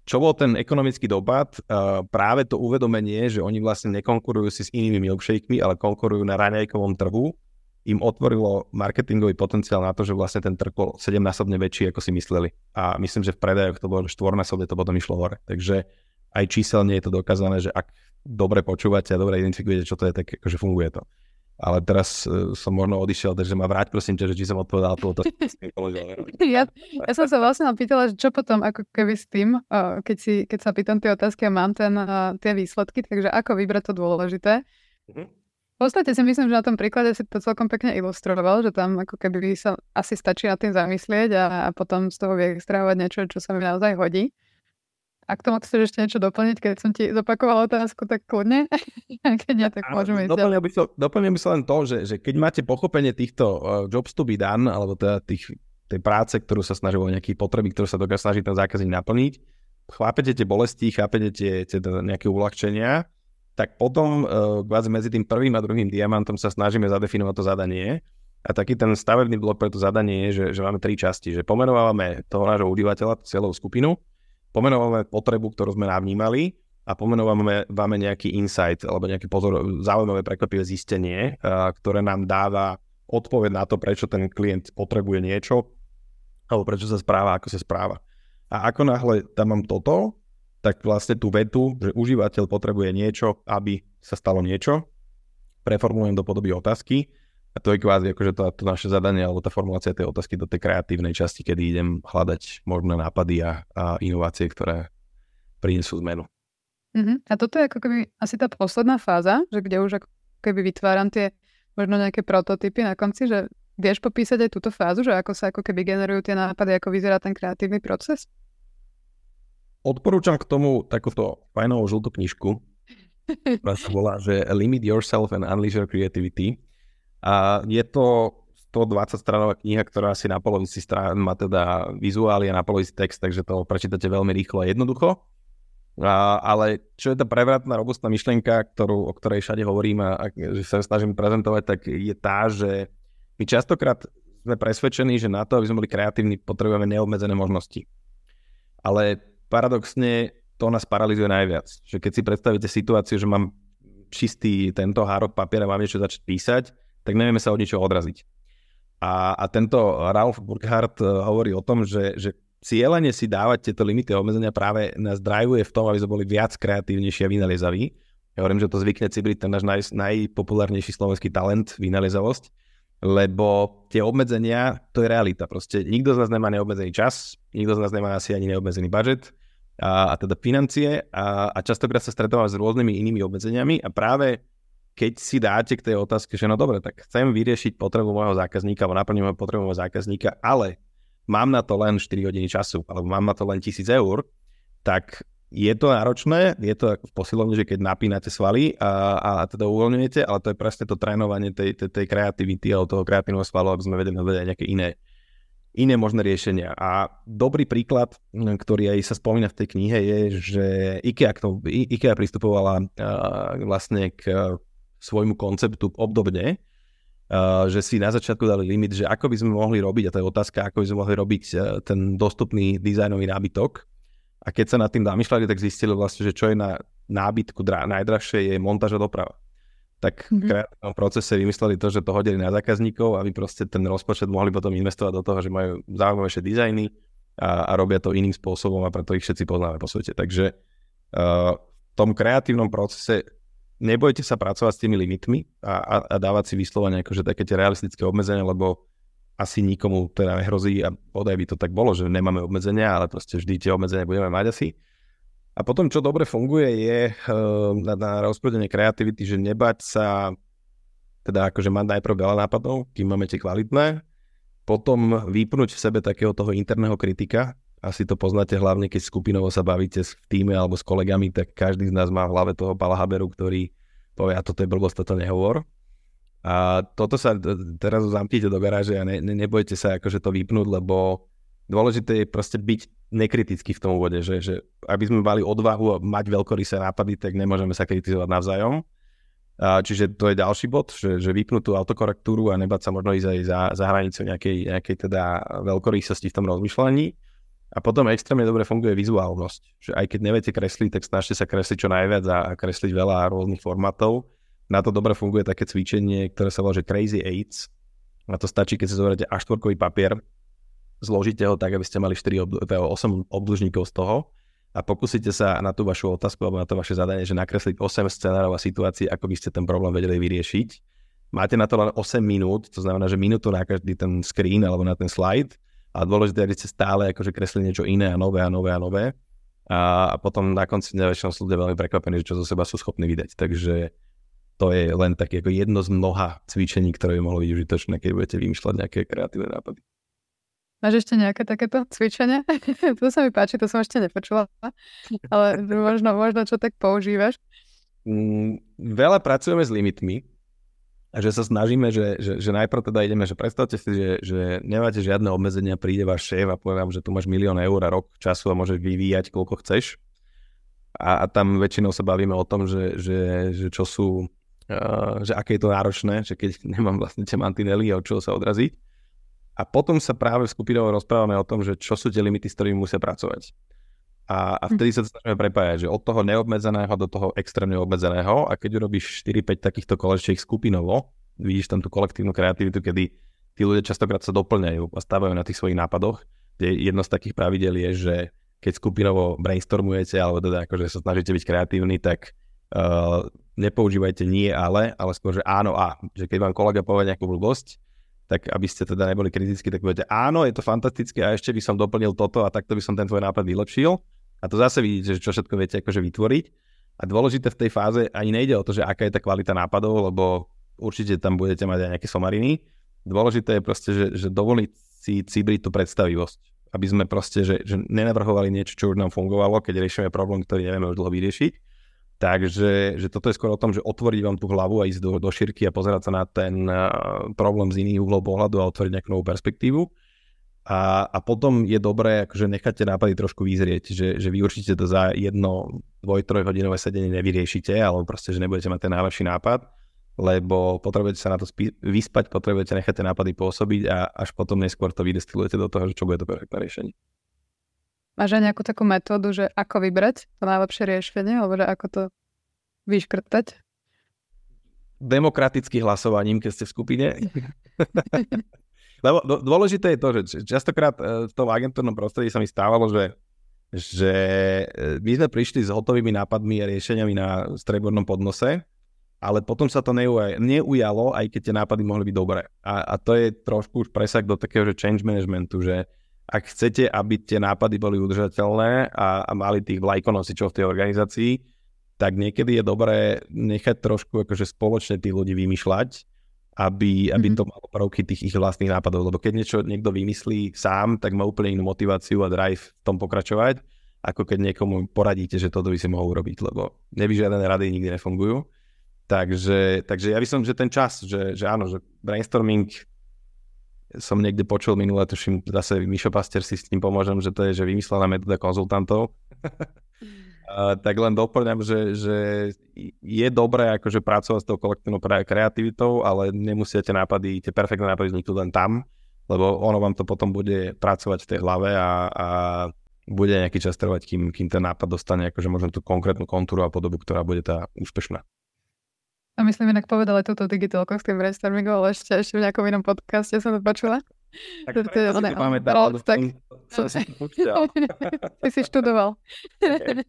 Čo bol ten ekonomický dopad? Uh, práve to uvedomenie, že oni vlastne nekonkurujú si s inými milkshakemi, ale konkurujú na raňajkovom trhu im otvorilo marketingový potenciál na to, že vlastne ten trh bol sedemnásobne väčší, ako si mysleli. A myslím, že v predajoch to bolo štvornásobne, to potom išlo hore. Takže aj číselne je to dokázané, že ak dobre počúvate a dobre identifikujete, čo to je, tak akože funguje to. Ale teraz uh, som možno odišiel, takže ma vráť prosím ťa, že či som odpovedal tú otázku. ja, ja som sa vlastne pýtala, že čo potom ako keby s tým, uh, keď, si, keď sa pýtam tie otázky a mám ten, uh, tie výsledky, takže ako vybrať to dôležité. Uh-huh. V podstate si myslím, že na tom príklade si to celkom pekne ilustroval, že tam ako keby sa asi stačí nad tým zamyslieť a, a potom z toho vie extrahovať niečo, čo sa mi naozaj hodí. Ak tomu chceš ešte niečo doplniť, keď som ti zopakovala otázku, tak kľudne. keď nie, tak môžeme ísť. Doplnil by, som, doplnil by som len to, že, že keď máte pochopenie týchto uh, jobs to be done, alebo teda tých, tej práce, ktorú sa snaží o nejaké potreby, ktorú sa dokáže snažiť ten zákazník naplniť, chápete tie bolesti, chápete tie, tie nejaké uľahčenia, tak potom uh, medzi tým prvým a druhým diamantom sa snažíme zadefinovať to zadanie. A taký ten stavebný blok pre to zadanie je, že, že máme tri časti. Že pomenovávame toho nášho užívateľa, celú skupinu, pomenovávame potrebu, ktorú sme navnímali a pomenovávame máme nejaký insight alebo nejaké pozor, zaujímavé prekvapivé zistenie, uh, ktoré nám dáva odpoveď na to, prečo ten klient potrebuje niečo alebo prečo sa správa, ako sa správa. A ako náhle tam mám toto, tak vlastne tú vetu, že užívateľ potrebuje niečo, aby sa stalo niečo, preformulujem do podoby otázky a to je kvázi akože to, to naše zadanie alebo tá formulácia tej otázky do tej kreatívnej časti, kedy idem hľadať možné nápady a, a inovácie, ktoré prinesú zmenu. Uh-huh. A toto je ako keby asi tá posledná fáza, že kde už ako keby vytváram tie možno nejaké prototypy na konci, že vieš popísať aj túto fázu, že ako sa ako keby generujú tie nápady, ako vyzerá ten kreatívny proces? Odporúčam k tomu takúto fajnovú žltú knižku, ktorá sa volá, že Limit Yourself and Unleash Your Creativity. A je to 120 stranová kniha, ktorá si na polovici strán má teda vizuály a na polovici text, takže to prečítate veľmi rýchlo a jednoducho. A, ale čo je tá prevratná, robustná myšlienka, ktorú, o ktorej všade hovorím a, a že sa snažím prezentovať, tak je tá, že my častokrát sme presvedčení, že na to, aby sme boli kreatívni, potrebujeme neobmedzené možnosti. Ale paradoxne to nás paralizuje najviac. Že keď si predstavíte situáciu, že mám čistý tento hárok papiera, mám niečo začať písať, tak nevieme sa od ničoho odraziť. A, a tento Ralph Burkhardt eh, hovorí o tom, že, že cieľene si dávať tieto limity obmedzenia práve nás drivuje v tom, aby sme boli viac kreatívnejší a vynaliezaví. Ja hovorím, že to zvykne cibriť ten náš naj, najpopulárnejší slovenský talent, vynaliezavosť, lebo tie obmedzenia, to je realita. Proste nikto z nás nemá neobmedzený čas, nikto z nás nemá asi ani neobmedzený budget, a, a teda financie a, a častokrát sa stretávam s rôznymi inými obmedzeniami a práve keď si dáte k tej otázke, že no dobre, tak chcem vyriešiť potrebu môjho zákazníka alebo naplniť moju potrebu môjho zákazníka, ale mám na to len 4 hodiny času alebo mám na to len 1000 eur, tak je to náročné, je to v posilovni, že keď napínate svaly a, a teda uvoľňujete, ale to je presne to trénovanie tej, tej, tej kreativity alebo toho kreatívneho svalu, aby sme vedeli nadať nejaké iné iné možné riešenia. A dobrý príklad, ktorý aj sa spomína v tej knihe, je, že IKEA, k tomu, IKEA pristupovala uh, vlastne k svojmu konceptu obdobne, uh, že si na začiatku dali limit, že ako by sme mohli robiť, a to je otázka, ako by sme mohli robiť uh, ten dostupný dizajnový nábytok. A keď sa nad tým zamýšľali, tak zistili vlastne, že čo je na nábytku drá, najdrahšie, je montáž a doprava tak v mhm. kreatívnom procese vymysleli to, že to hodili na zákazníkov, aby proste ten rozpočet mohli potom investovať do toho, že majú zaujímavejšie dizajny a, a robia to iným spôsobom a preto ich všetci poznáme po svete. Takže uh, v tom kreatívnom procese nebojte sa pracovať s tými limitmi a, a, a dávať si vyslovene akože také tie realistické obmedzenia, lebo asi nikomu teda nehrozí a podaj by to tak bolo, že nemáme obmedzenia, ale proste vždy tie obmedzenia budeme mať asi. A potom, čo dobre funguje, je uh, na, na rozprúdenie kreativity, že nebať sa, teda akože mať najprv veľa nápadov, kým máme tie kvalitné, potom vypnúť v sebe takého toho interného kritika, asi to poznáte hlavne, keď skupinovo sa bavíte v týme alebo s kolegami, tak každý z nás má v hlave toho Pala Haberu, ktorý povie, a toto je blbosť, toto nehovor. A toto sa teraz zamknite do garáže a ne, ne, nebojte sa akože to vypnúť, lebo dôležité je proste byť nekritický v tom úvode, že, že aby sme mali odvahu a mať veľkorysé nápady, tak nemôžeme sa kritizovať navzájom. A čiže to je ďalší bod, že, že vypnúť tú autokorektúru a nebať sa možno ísť aj za, za hranicu nejakej, nejakej teda veľkorysosti v tom rozmýšľaní. A potom extrémne dobre funguje vizuálnosť, že aj keď neviete kresliť, tak snažte sa kresliť čo najviac a kresliť veľa rôznych formátov. Na to dobre funguje také cvičenie, ktoré sa volá že Crazy Aids. Na to stačí, keď si zoberiete A4 papier, zložite ho tak, aby ste mali 4 ob- 8 obdĺžníkov z toho a pokúsite sa na tú vašu otázku alebo na to vaše zadanie, že nakresliť 8 scenárov a situácií, ako by ste ten problém vedeli vyriešiť. Máte na to len 8 minút, to znamená, že minútu na každý ten screen alebo na ten slide a dôležité, aby ste stále akože kresli niečo iné a nové a nové a nové. A, a potom na konci dňa väčšinou sú ľudia veľmi prekvapení, že čo zo seba sú schopní vydať. Takže to je len také ako jedno z mnoha cvičení, ktoré by mohlo byť užitočné, keď budete vymýšľať nejaké kreatívne nápady. Máš ešte nejaké takéto cvičenie? to sa mi páči, to som ešte nepočula, ale možno, možno čo tak používaš? Mm, veľa pracujeme s limitmi, že sa snažíme, že, že, že najprv teda ideme, že predstavte si, že, že nemáte žiadne obmedzenia, príde váš šéf a povie vám, že tu máš milión eur a rok času a môžeš vyvíjať koľko chceš. A, a tam väčšinou sa bavíme o tom, že, že, že čo sú, uh, že aké je to náročné, že keď nemám vlastne tie mantinely a od čoho sa odraziť. A potom sa práve v skupinovo rozprávame o tom, že čo sú tie limity, s ktorými musia pracovať. A, a vtedy sa snažíme prepájať, že od toho neobmedzeného do toho extrémne obmedzeného a keď urobíš 4-5 takýchto kolečiek skupinovo, vidíš tam tú kolektívnu kreativitu, kedy tí ľudia častokrát sa doplňajú a stávajú na tých svojich nápadoch. Kde jedno z takých pravidel je, že keď skupinovo brainstormujete alebo teda akože sa snažíte byť kreatívni, tak uh, nepoužívajte nie ale, ale skôr, že áno a. Že keď vám kolega povie nejakú blbosť, tak aby ste teda neboli kritickí, tak poviete, áno, je to fantastické a ešte by som doplnil toto a takto by som ten tvoj nápad vylepšil. A to zase vidíte, že čo všetko viete akože vytvoriť. A dôležité v tej fáze ani nejde o to, že aká je tá kvalita nápadov, lebo určite tam budete mať aj nejaké somariny. Dôležité je proste, že, že dovoliť si cibriť tú predstavivosť. Aby sme proste, že, že nenavrhovali niečo, čo už nám fungovalo, keď riešime problém, ktorý nevieme už dlho vyriešiť, Takže že toto je skôr o tom, že otvoriť vám tú hlavu a ísť do, do šírky a pozerať sa na ten uh, problém z iných uhlov pohľadu a otvoriť nejakú novú perspektívu. A, a potom je dobré, akože necháte nápady trošku vyzrieť, že, že vy určite to za jedno, dvoj, trojhodinové sedenie nevyriešite, alebo proste, že nebudete mať ten najlepší nápad, lebo potrebujete sa na to spí- vyspať, potrebujete nechať tie nápady pôsobiť a až potom neskôr to vydestilujete do toho, že čo bude to perfektné riešenie. Máš aj nejakú takú metódu, že ako vybrať to najlepšie riešenie, alebo že ako to vyškrtať? Demokratickým hlasovaním, keď ste v skupine. Lebo dôležité je to, že častokrát e, v tom agentúrnom prostredí sa mi stávalo, že, že e, my sme prišli s hotovými nápadmi a riešeniami na stredbornom podnose, ale potom sa to neujalo, aj keď tie nápady mohli byť dobré. A, a to je trošku už presah do takého, že change managementu, že ak chcete, aby tie nápady boli udržateľné a, a mali tých vlajkonosičov v tej organizácii, tak niekedy je dobré nechať trošku akože spoločne tých ľudí vymýšľať, aby, aby mm-hmm. to malo prvky tých ich vlastných nápadov. Lebo keď niečo niekto vymyslí sám, tak má úplne inú motiváciu a drive v tom pokračovať, ako keď niekomu poradíte, že toto by si mohol urobiť, lebo nevyžiadané rady nikdy nefungujú. Takže, takže ja by som, že ten čas, že, že áno, že brainstorming som niekde počul minule, tuším, zase Mišo Paster si s tým pomôžem, že to je že vymyslená metóda konzultantov. uh, tak len doplňam, že, že je dobré akože pracovať s tou kolektívnou kreativitou, ale nemusíte nápady, tie perfektné nápady vzniknúť len tam, lebo ono vám to potom bude pracovať v tej hlave a, a bude nejaký čas trvať, kým, kým ten nápad dostane akože možno tú konkrétnu kontúru a podobu, ktorá bude tá úspešná. A myslím, inak povedala túto digitálku s tým brainstormingom, ale ešte, ešte v nejakom inom podcaste som to počula. Tak to, to je one, pamätám, tak... som, Ty si študoval. Okay.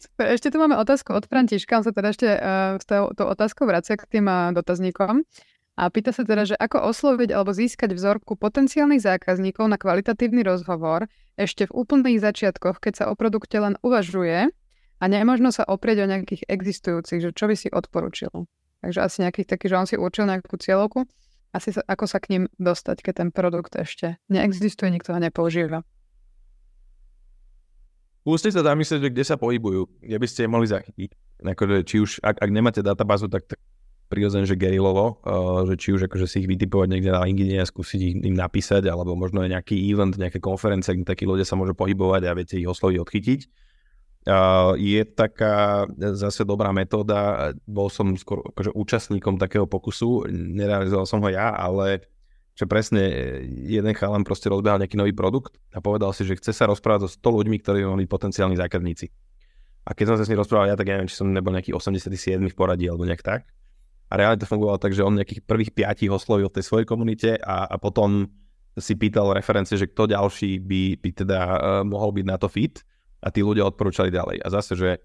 Super. Ešte tu máme otázku od Františka, on sa teda ešte uh, s tou, tou otázkou vracia k tým uh, dotazníkom. A pýta sa teda, že ako osloviť alebo získať vzorku potenciálnych zákazníkov na kvalitatívny rozhovor ešte v úplných začiatkoch, keď sa o produkte len uvažuje a nemožno sa oprieť o nejakých existujúcich, že čo by si odporučil? Takže asi nejakých taký, že on si určil nejakú cieľovku. Asi sa, ako sa k ním dostať, keď ten produkt ešte neexistuje, nikto ho nepoužíva. Skúste sa zamyslieť, že kde sa pohybujú, kde by ste mohli zachytiť. Akože, či už, ak, ak nemáte databázu, tak, tak prirodzene, že gerilovo, uh, že či už akože si ich vytipovať niekde na LinkedIn a skúsiť ich, im napísať, alebo možno aj nejaký event, nejaké konferencie, kde takí ľudia sa môžu pohybovať a viete ich osloviť, odchytiť. Je taká zase dobrá metóda, bol som skôr akože účastníkom takého pokusu, nerealizoval som ho ja, ale že presne jeden chalan proste rozbehal nejaký nový produkt a povedal si, že chce sa rozprávať so 100 ľuďmi, ktorí boli potenciálni zákazníci. A keď som sa s ním rozprával ja, tak ja neviem, či som nebol nejaký 87 v poradí alebo nejak tak. A reálne to fungovalo tak, že on nejakých prvých piatich oslovil v tej svojej komunite a, a potom si pýtal referencie, že kto ďalší by, by teda uh, mohol byť na to fit a tí ľudia odporúčali ďalej. A zase, že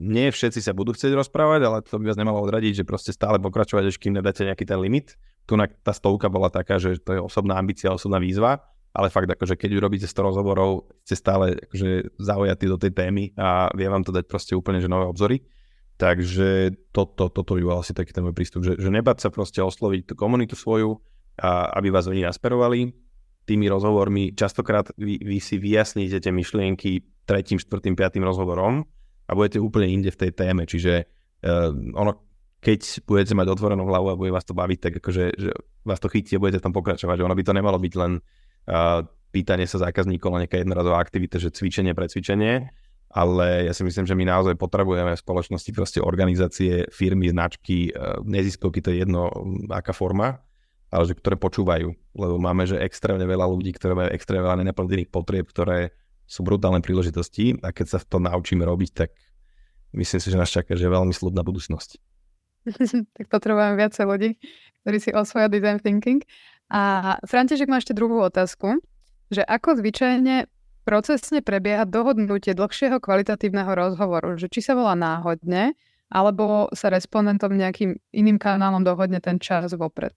nie všetci sa budú chcieť rozprávať, ale to by vás nemalo odradiť, že proste stále pokračovať, až kým nedáte nejaký ten limit. Tu tá stovka bola taká, že to je osobná ambícia, osobná výzva, ale fakt akože keď urobíte 100 rozhovorov, ste stále akože zaujatí do tej témy a vie vám to dať proste úplne že nové obzory. Takže toto, to, toto by bol asi taký ten môj prístup, že, že nebať sa proste osloviť tú komunitu svoju, a aby vás oni nasperovali, tými rozhovormi častokrát vy, vy si vyjasníte tie myšlienky tretím, štvrtým, piatým rozhovorom a budete úplne inde v tej téme. Čiže uh, ono, keď budete mať otvorenú hlavu a bude vás to baviť, tak akože že vás to chytí a budete tam pokračovať. Ono by to nemalo byť len uh, pýtanie sa zákazníkov na nejaká jednorazová aktivita, že cvičenie pre cvičenie, ale ja si myslím, že my naozaj potrebujeme v spoločnosti proste organizácie, firmy, značky, uh, neziskovky, to je jedno, aká forma, ale že ktoré počúvajú, lebo máme, že extrémne veľa ľudí, ktoré majú extrémne veľa nenaplnených potrieb, ktoré sú brutálne príležitosti a keď sa to naučíme robiť, tak myslím si, že nás čaká, že je veľmi slubná budúcnosť. tak potrebujeme viacej ľudí, ktorí si osvoja design thinking. A František má ešte druhú otázku, že ako zvyčajne procesne prebieha dohodnutie dlhšieho kvalitatívneho rozhovoru, že či sa volá náhodne, alebo sa respondentom nejakým iným kanálom dohodne ten čas vopred.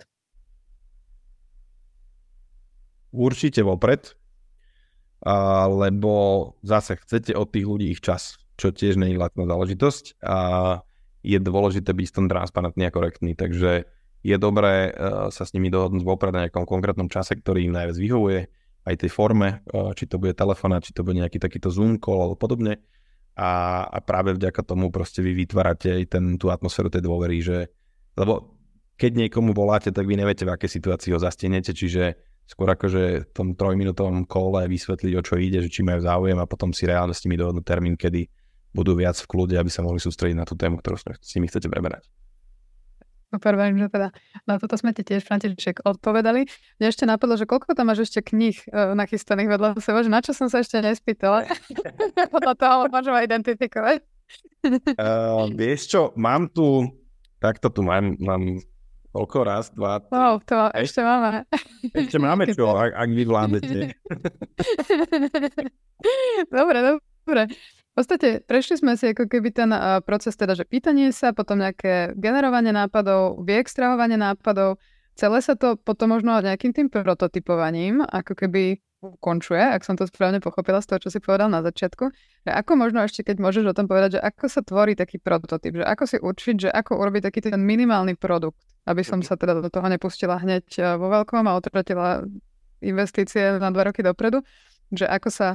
určite vopred, lebo zase chcete od tých ľudí ich čas, čo tiež nie je lacná záležitosť a je dôležité byť s tom transparentný a korektný, takže je dobré uh, sa s nimi dohodnúť vopred na nejakom konkrétnom čase, ktorý im najviac vyhovuje, aj tej forme, uh, či to bude telefona, či to bude nejaký takýto Zoom call alebo podobne. A, a práve vďaka tomu proste vy vytvárate aj ten, tú atmosféru tej dôvery, že lebo keď niekomu voláte, tak vy neviete, v akej situácii ho zastienete, čiže skôr akože v tom trojminútovom kole vysvetliť, o čo ide, že či majú záujem a potom si reálne s nimi dohodnúť termín, kedy budú viac v kľude, aby sa mohli sústrediť na tú tému, ktorú s nimi chcete preberať. Super, verím, že teda na toto sme ti tiež, František, odpovedali. Mne ešte napadlo, že koľko tam máš ešte kníh uh, nachystaných vedľa seba, že na čo som sa ešte nespýtala. Podľa toho môžem identifikovať. uh, vieš čo, mám tu, takto tu mám, mám Koľko raz, dva, tri. Wow, to ešte máme. Ešte máme čo, ak, ak vy vládete. dobre, dobre. V podstate prešli sme si ako keby ten uh, proces teda, že pýtanie sa, potom nejaké generovanie nápadov, vyextrahovanie nápadov, celé sa to potom možno nejakým tým prototypovaním, ako keby ukončuje, ak som to správne pochopila z toho, čo si povedal na začiatku. Že ako možno ešte, keď môžeš o tom povedať, že ako sa tvorí taký prototyp, že ako si určiť, že ako urobiť taký ten minimálny produkt, aby som sa teda do toho nepustila hneď e, vo veľkom a otratila investície na dva roky dopredu, že ako sa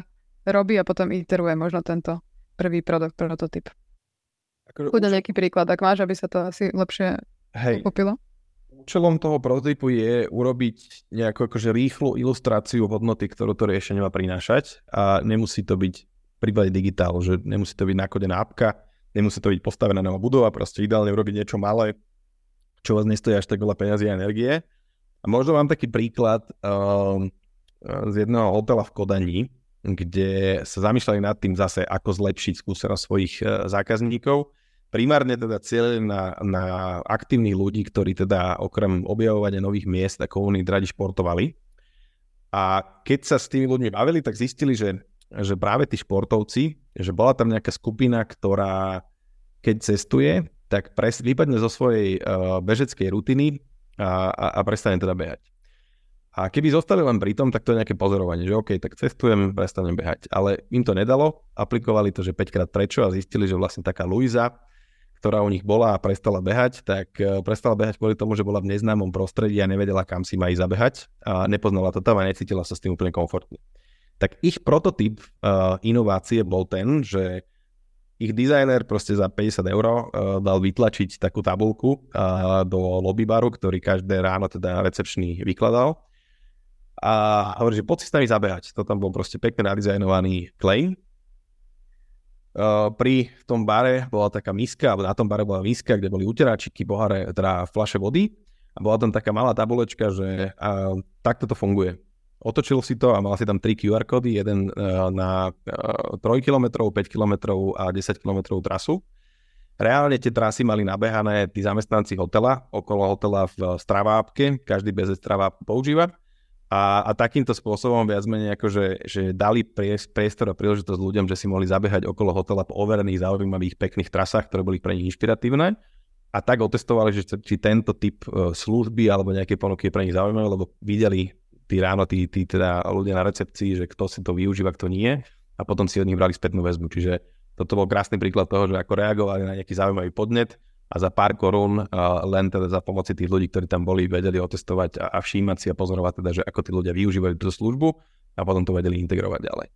robí a potom iteruje možno tento prvý produkt, prototyp. Akože nejaký príklad, ak máš, aby sa to asi lepšie Hej. pochopilo účelom toho prototypu je urobiť nejakú akože rýchlu ilustráciu hodnoty, ktorú to riešenie má prinášať a nemusí to byť v prípade digitál, že nemusí to byť nakodená apka, nemusí to byť postavená nová budova, proste ideálne urobiť niečo malé, čo vás nestojí až tak veľa peniazy a energie. A možno mám taký príklad uh, z jedného hotela v Kodani, kde sa zamýšľali nad tým zase, ako zlepšiť skúsenosť svojich uh, zákazníkov primárne teda cieľe na, na aktívnych ľudí, ktorí teda okrem objavovania nových miest a komunít radi športovali. A keď sa s tými ľuďmi bavili, tak zistili, že, že práve tí športovci, že bola tam nejaká skupina, ktorá keď cestuje, tak pres, vypadne zo svojej uh, bežeckej rutiny a, a, a prestane teda behať. A keby zostali len pri tom, tak to je nejaké pozorovanie, že OK, tak cestujem, prestanem behať. Ale im to nedalo, aplikovali to, že 5 krát prečo a zistili, že vlastne taká Luisa, ktorá u nich bola a prestala behať, tak e, prestala behať kvôli tomu, že bola v neznámom prostredí a nevedela, kam si má ísť zabehať a nepoznala to tam a necítila sa s tým úplne komfortne. Tak ich prototyp uh, inovácie bol ten, že ich dizajner proste za 50 eur uh, dal vytlačiť takú tabulku uh, do lobbybaru, ktorý každé ráno teda recepčný vykladal. A hovorí, že poď si s nami zabehať. To tam bol proste pekne nadizajnovaný claim Uh, pri tom bare bola taká miska, na tom bare bola miska, kde boli uteráčiky, bohare, teda flaše vody a bola tam taká malá tabulečka, že uh, takto to funguje. Otočil si to a mal si tam 3 QR kódy, jeden uh, na uh, 3 km, 5 km a 10 km trasu. Reálne tie trasy mali nabehané tí zamestnanci hotela, okolo hotela v Stravápke, každý bez Stravápku používa a, a takýmto spôsobom viac menej akože, že dali priestor a príležitosť ľuďom, že si mohli zabehať okolo hotela po overených, zaujímavých, pekných trasách, ktoré boli pre nich inšpiratívne. A tak otestovali, že či tento typ e, služby alebo nejaké ponuky je pre nich zaujímavé, lebo videli tí ráno, tí, tí teda ľudia na recepcii, že kto si to využíva, kto nie. A potom si od nich brali spätnú väzbu. Čiže toto bol krásny príklad toho, že ako reagovali na nejaký zaujímavý podnet a za pár korún len teda za pomoci tých ľudí, ktorí tam boli, vedeli otestovať a, a všímať si a pozorovať teda, že ako tí ľudia využívajú túto službu a potom to vedeli integrovať ďalej.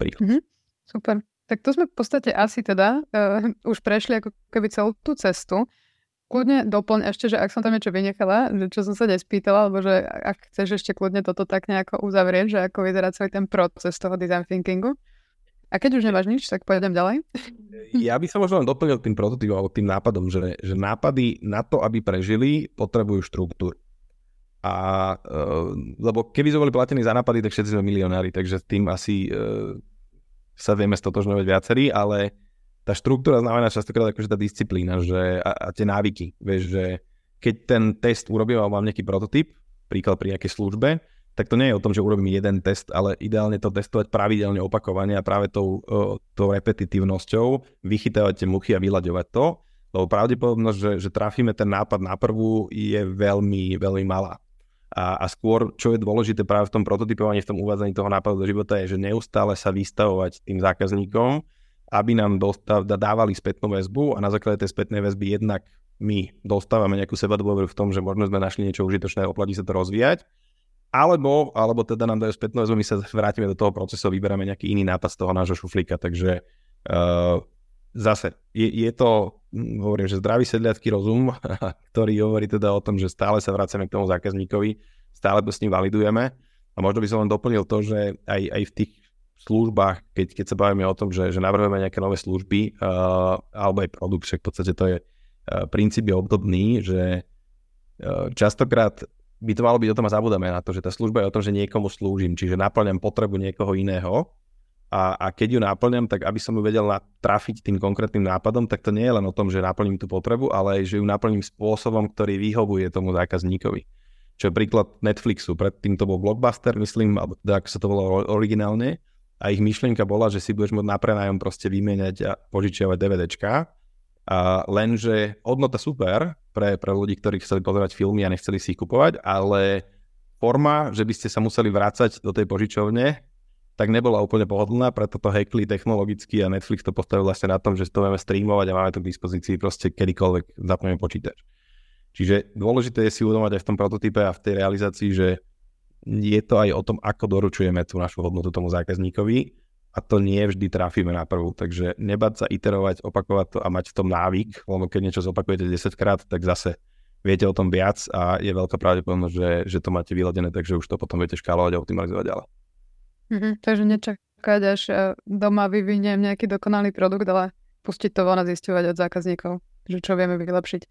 Príklad. Mm-hmm. Super. Tak to sme v podstate asi teda uh, už prešli ako keby celú tú cestu. Kľudne doplň ešte, že ak som tam niečo vynechala, že čo som sa nespýtala, alebo že ak chceš ešte kľudne toto tak nejako uzavrieť, že ako vyzerá celý ten proces toho design thinkingu. A keď už nemáš nič, tak pôjdem ďalej. Ja by som možno len doplnil tým prototypom alebo tým nápadom, že, že nápady na to, aby prežili, potrebujú štruktúru. A, uh, lebo keby sme boli platení za nápady, tak všetci sme milionári, takže tým asi uh, sa vieme stotožňovať viacerí, ale tá štruktúra znamená častokrát akože tá disciplína že, a, a tie návyky. Vieš, že keď ten test urobím alebo mám nejaký prototyp, príklad pri nejakej službe, tak to nie je o tom, že urobím jeden test, ale ideálne to testovať pravidelne opakovane a práve tou, tou repetitívnosťou vychytávať tie muchy a vyľaďovať to, lebo pravdepodobnosť, že, že trafíme ten nápad na prvú je veľmi, veľmi malá. A, a skôr, čo je dôležité práve v tom prototypovaní, v tom uvádzaní toho nápadu do života, je, že neustále sa vystavovať tým zákazníkom, aby nám dostav, dávali spätnú väzbu a na základe tej spätnej väzby jednak my dostávame nejakú seba dôveru v tom, že možno sme našli niečo užitočné, oplatí sa to rozvíjať alebo, alebo teda nám dajú spätnú väzbu, my sa vrátime do toho procesu a vyberáme nejaký iný nápad z toho nášho šuflíka. Takže uh, zase je, je to, hm, hovorím, že zdravý sedliacký rozum, ktorý hovorí teda o tom, že stále sa vracame k tomu zákazníkovi, stále to s ním validujeme. A možno by som len doplnil to, že aj, aj v tých službách, keď, keď sa bavíme o tom, že, že navrhujeme nejaké nové služby uh, alebo aj produkt, však v podstate to je uh, princíp je obdobný, že uh, častokrát by to malo byť o tom a zabudáme na to, že tá služba je o tom, že niekomu slúžim, čiže naplňam potrebu niekoho iného a, a keď ju naplňam, tak aby som ju vedel trafiť tým konkrétnym nápadom, tak to nie je len o tom, že naplním tú potrebu, ale aj, že ju naplním spôsobom, ktorý vyhovuje tomu zákazníkovi. Čo je príklad Netflixu. Predtým to bol Blockbuster, myslím, alebo teda ako sa to volalo originálne. A ich myšlienka bola, že si budeš môcť na prenájom proste vymieňať a požičiavať DVDčka a lenže hodnota super pre, pre ľudí, ktorí chceli pozerať filmy a nechceli si ich kupovať, ale forma, že by ste sa museli vrácať do tej požičovne, tak nebola úplne pohodlná, preto to hackli technologicky a Netflix to postavil vlastne na tom, že to vieme streamovať a máme to k dispozícii proste kedykoľvek zapneme počítač. Čiže dôležité je si uvedomať aj v tom prototype a v tej realizácii, že je to aj o tom, ako doručujeme tú našu hodnotu tomu zákazníkovi a to nie vždy trafíme na prvú. Takže nebať sa iterovať, opakovať to a mať v tom návyk, lebo keď niečo zopakujete 10 krát, tak zase viete o tom viac a je veľká pravdepodobnosť, že, že to máte vyladené, takže už to potom viete škálovať a optimalizovať ďalej. Mm-hmm, takže nečakať, až e, doma vyviniem nejaký dokonalý produkt, ale pustiť to von a zistovať od zákazníkov, že čo vieme vylepšiť.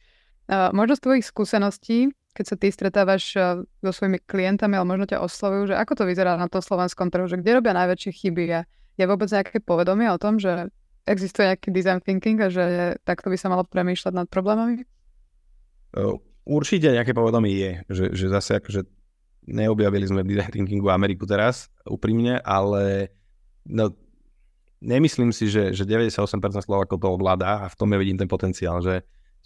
Uh, možno z tvojich skúseností, keď sa ty stretávaš uh, so svojimi klientami, ale možno ťa oslovujú, že ako to vyzerá na tom slovenskom trhu, že kde robia najväčšie chyby a je vôbec nejaké povedomie o tom, že existuje nejaký design thinking a že takto by sa malo premýšľať nad problémami? Určite nejaké povedomie je, že, že zase akože neobjavili sme v design thinkingu Ameriku teraz, úprimne, ale no, nemyslím si, že, že 98% Slovakov to ovládá a v tom ja vidím ten potenciál, že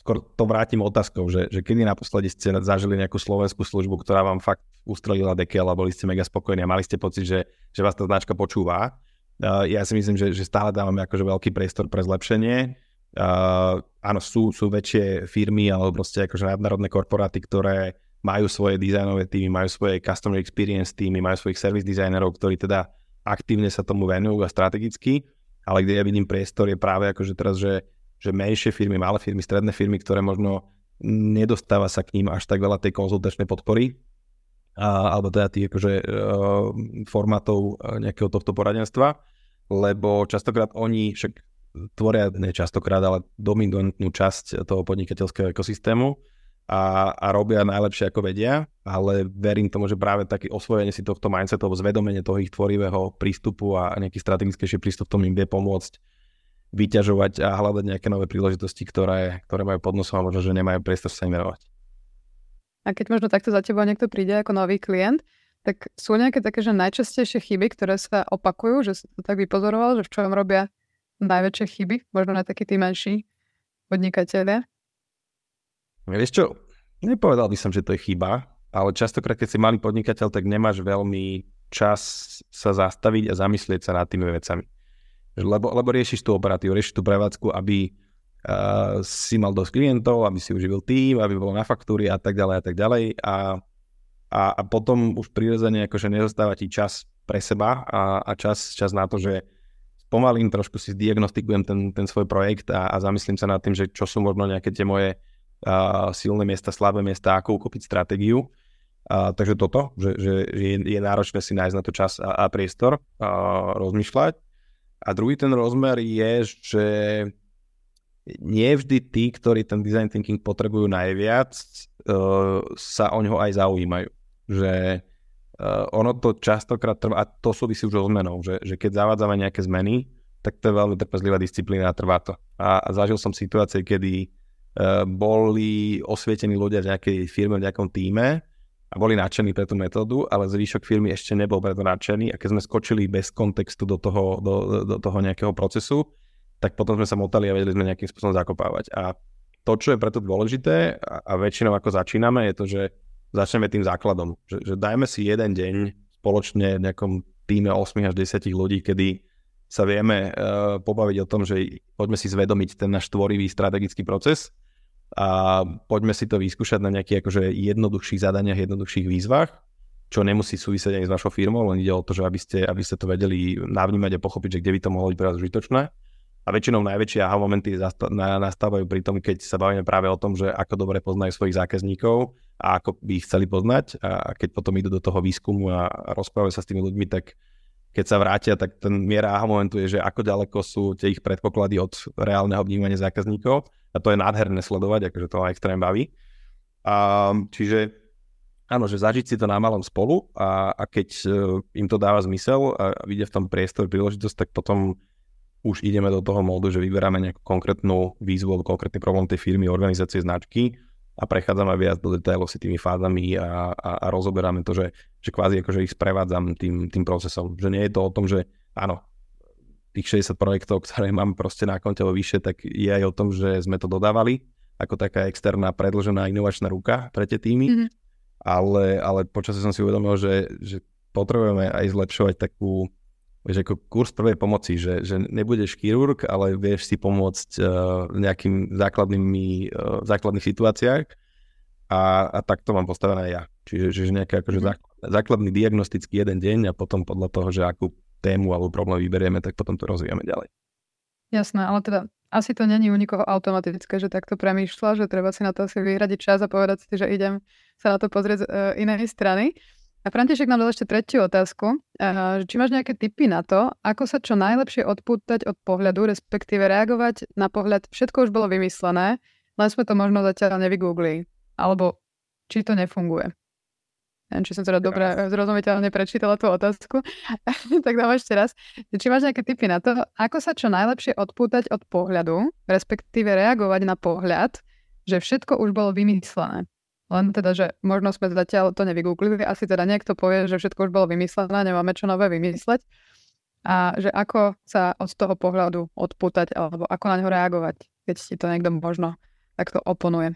skôr to vrátim otázkou, že, že kedy naposledy ste zažili nejakú slovenskú službu, ktorá vám fakt ustrelila dekel a boli ste mega spokojní a mali ste pocit, že, že vás tá značka počúva. Uh, ja si myslím, že, že stále dávame akože veľký priestor pre zlepšenie. Uh, áno, sú, sú väčšie firmy alebo proste akože nadnárodné korporáty, ktoré majú svoje dizajnové týmy, majú svoje customer experience týmy, majú svojich service designérov, ktorí teda aktívne sa tomu venujú a strategicky, ale kde ja vidím priestor je práve akože teraz, že, že menšie firmy, malé firmy, stredné firmy, ktoré možno nedostáva sa k ním až tak veľa tej konzultačnej podpory, a, alebo teda tých akože, uh, formátov e, nejakého tohto poradenstva, lebo častokrát oni však tvoria, ne častokrát, ale dominantnú časť toho podnikateľského ekosystému a, a robia najlepšie ako vedia, ale verím tomu, že práve taký osvojenie si tohto mindsetu, zvedomenie toho ich tvorivého prístupu a nejaký strategickejší prístup tomu im vie pomôcť vyťažovať a hľadať nejaké nové príležitosti, ktoré, ktoré majú pod nosom a možno, že nemajú priestor sa im venovať. A keď možno takto za tebou niekto príde ako nový klient, tak sú nejaké také, že najčastejšie chyby, ktoré sa opakujú, že si to tak vypozoroval, že v čom robia najväčšie chyby, možno na takí tí menší podnikatelia? Vieš čo, nepovedal by som, že to je chyba, ale častokrát, keď si malý podnikateľ, tak nemáš veľmi čas sa zastaviť a zamyslieť sa nad tými vecami. Lebo, lebo riešiš tú operatívu, riešiš tú prevádzku, aby uh, si mal dosť klientov, aby si uživil tým, aby bolo na faktúry a tak ďalej a tak ďalej. A, a, a potom už prirodzene akože nezostáva ti čas pre seba a, a čas, čas na to, že pomalým trošku si diagnostikujem ten, ten svoj projekt a, a zamyslím sa nad tým, že čo sú možno nejaké tie moje uh, silné miesta, slabé miesta, ako ukopiť stratégiu. Uh, takže toto, že, že je, je náročné si nájsť na to čas a, a priestor, uh, rozmýšľať. A druhý ten rozmer je, že nie vždy tí, ktorí ten design thinking potrebujú najviac, uh, sa o ňoho aj zaujímajú. Že uh, ono to častokrát trvá, a to súvisí už so zmenou, že, že keď zavádzame nejaké zmeny, tak to je veľmi trpezlivá disciplína a trvá to. A, a zažil som situácie, kedy Eh, boli osvietení ľudia v nejakej firme, v nejakom týme a boli nadšení pre tú metódu, ale zvyšok firmy ešte nebol preto nadšený a keď sme skočili bez kontextu do toho, do, do toho nejakého procesu, tak potom sme sa motali a vedeli sme nejakým spôsobom zakopávať. A to, čo je preto dôležité a, väčšinou ako začíname, je to, že začneme tým základom. Že, že dajme si jeden deň spoločne v nejakom týme 8 až 10 ľudí, kedy sa vieme uh, pobaviť o tom, že poďme si zvedomiť ten náš tvorivý strategický proces a poďme si to vyskúšať na nejakých akože jednoduchších zadaniach, jednoduchších výzvach, čo nemusí súvisieť ani s vašou firmou, len ide o to, že aby ste, aby ste to vedeli navnímať a pochopiť, že kde by to mohlo byť pre vás užitočné. A väčšinou najväčšie aha momenty nastávajú pri tom, keď sa bavíme práve o tom, že ako dobre poznajú svojich zákazníkov a ako by ich chceli poznať. A keď potom idú do toho výskumu a rozprávajú sa s tými ľuďmi, tak keď sa vrátia, tak ten miera aha momentu je, že ako ďaleko sú tie ich predpoklady od reálneho vnímania zákazníkov a to je nádherné sledovať, akože to ma extrém baví. A, čiže áno, že zažiť si to na malom spolu a, a keď uh, im to dáva zmysel a vidia v tom priestor, príležitosť, tak potom už ideme do toho módu, že vyberáme nejakú konkrétnu výzvu alebo konkrétny problém tej firmy, organizácie, značky a prechádzame viac do detailov si tými fázami a, a, a rozoberáme to, že, že kvázi akože ich sprevádzam tým, tým procesom. Že nie je to o tom, že áno, tých 60 projektov, ktoré mám proste na konte vo vyššie, tak je aj o tom, že sme to dodávali ako taká externá predložená inovačná ruka pre tie týmy. Mm-hmm. Ale, ale počasie som si uvedomil, že, že potrebujeme aj zlepšovať takú vieš, ako kurz prvej pomoci, že, že nebudeš chirurg, ale vieš si pomôcť uh, nejakým základnými, uh, základných situáciách a, a tak to mám postavené ja. Čiže, čiže nejaký akože mm-hmm. základný diagnostický jeden deň a potom podľa toho, že akú tému alebo problém vyberieme, tak potom to rozvíjame ďalej. Jasné, ale teda asi to není u nikoho automatické, že takto premýšľa, že treba si na to asi vyhradiť čas a povedať si, že idem sa na to pozrieť z uh, inej strany. A František nám dal ešte tretiu otázku. Či máš nejaké tipy na to, ako sa čo najlepšie odpútať od pohľadu, respektíve reagovať na pohľad, všetko už bolo vymyslené, len sme to možno zatiaľ nevygooglili. Alebo či to nefunguje. Neviem, či som teda dobre zrozumiteľne prečítala tú otázku. tak dám ešte raz. Či máš nejaké tipy na to, ako sa čo najlepšie odpútať od pohľadu, respektíve reagovať na pohľad, že všetko už bolo vymyslené. Len teda, že možno sme zatiaľ to nevygooglili, asi teda niekto povie, že všetko už bolo vymyslené, nemáme čo nové vymysleť. A že ako sa od toho pohľadu odpútať, alebo ako na ňo reagovať, keď ti to niekto možno takto oponuje.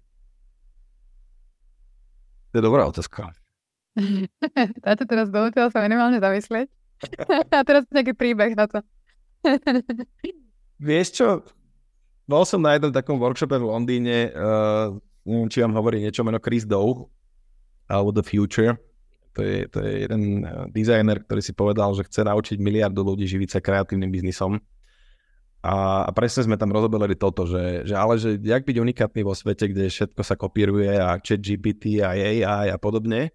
To je dobrá otázka. Táto teraz doletela sa minimálne zamyslieť. A teraz nejaký príbeh na to. Vieš čo, bol som na jednom takom workshope v Londýne, uh, neviem, či vám hovorí niečo meno Chris Dow, alebo The Future. To je, to je jeden uh, dizajner, ktorý si povedal, že chce naučiť miliardu ľudí živiť sa kreatívnym biznisom. A, a presne sme tam rozoberali toto, že, že ale že jak byť unikátny vo svete, kde všetko sa kopíruje a chat GPT a AI a podobne,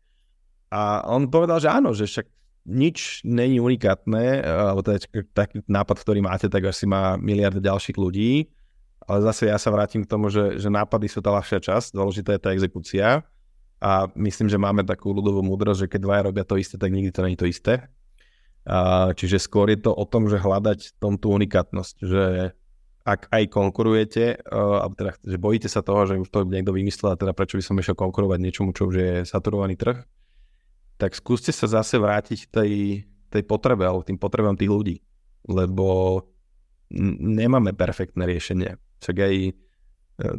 a on povedal, že áno, že však nič není unikátne, alebo to je taký nápad, ktorý máte, tak asi má miliardy ďalších ľudí, ale zase ja sa vrátim k tomu, že, že nápady sú tá ľahšia časť, dôležitá je tá exekúcia a myslím, že máme takú ľudovú múdrosť, že keď dvaja robia to isté, tak nikdy to nie je to isté. A, čiže skôr je to o tom, že hľadať tom tú unikátnosť, že ak aj konkurujete, alebo teda, že bojíte sa toho, že už to niekto vymyslel, teda prečo by som išiel konkurovať niečomu, čo už je saturovaný trh, tak skúste sa zase vrátiť tej, tej potrebe alebo tým potrebám tých ľudí, lebo nemáme perfektné riešenie. Však aj e,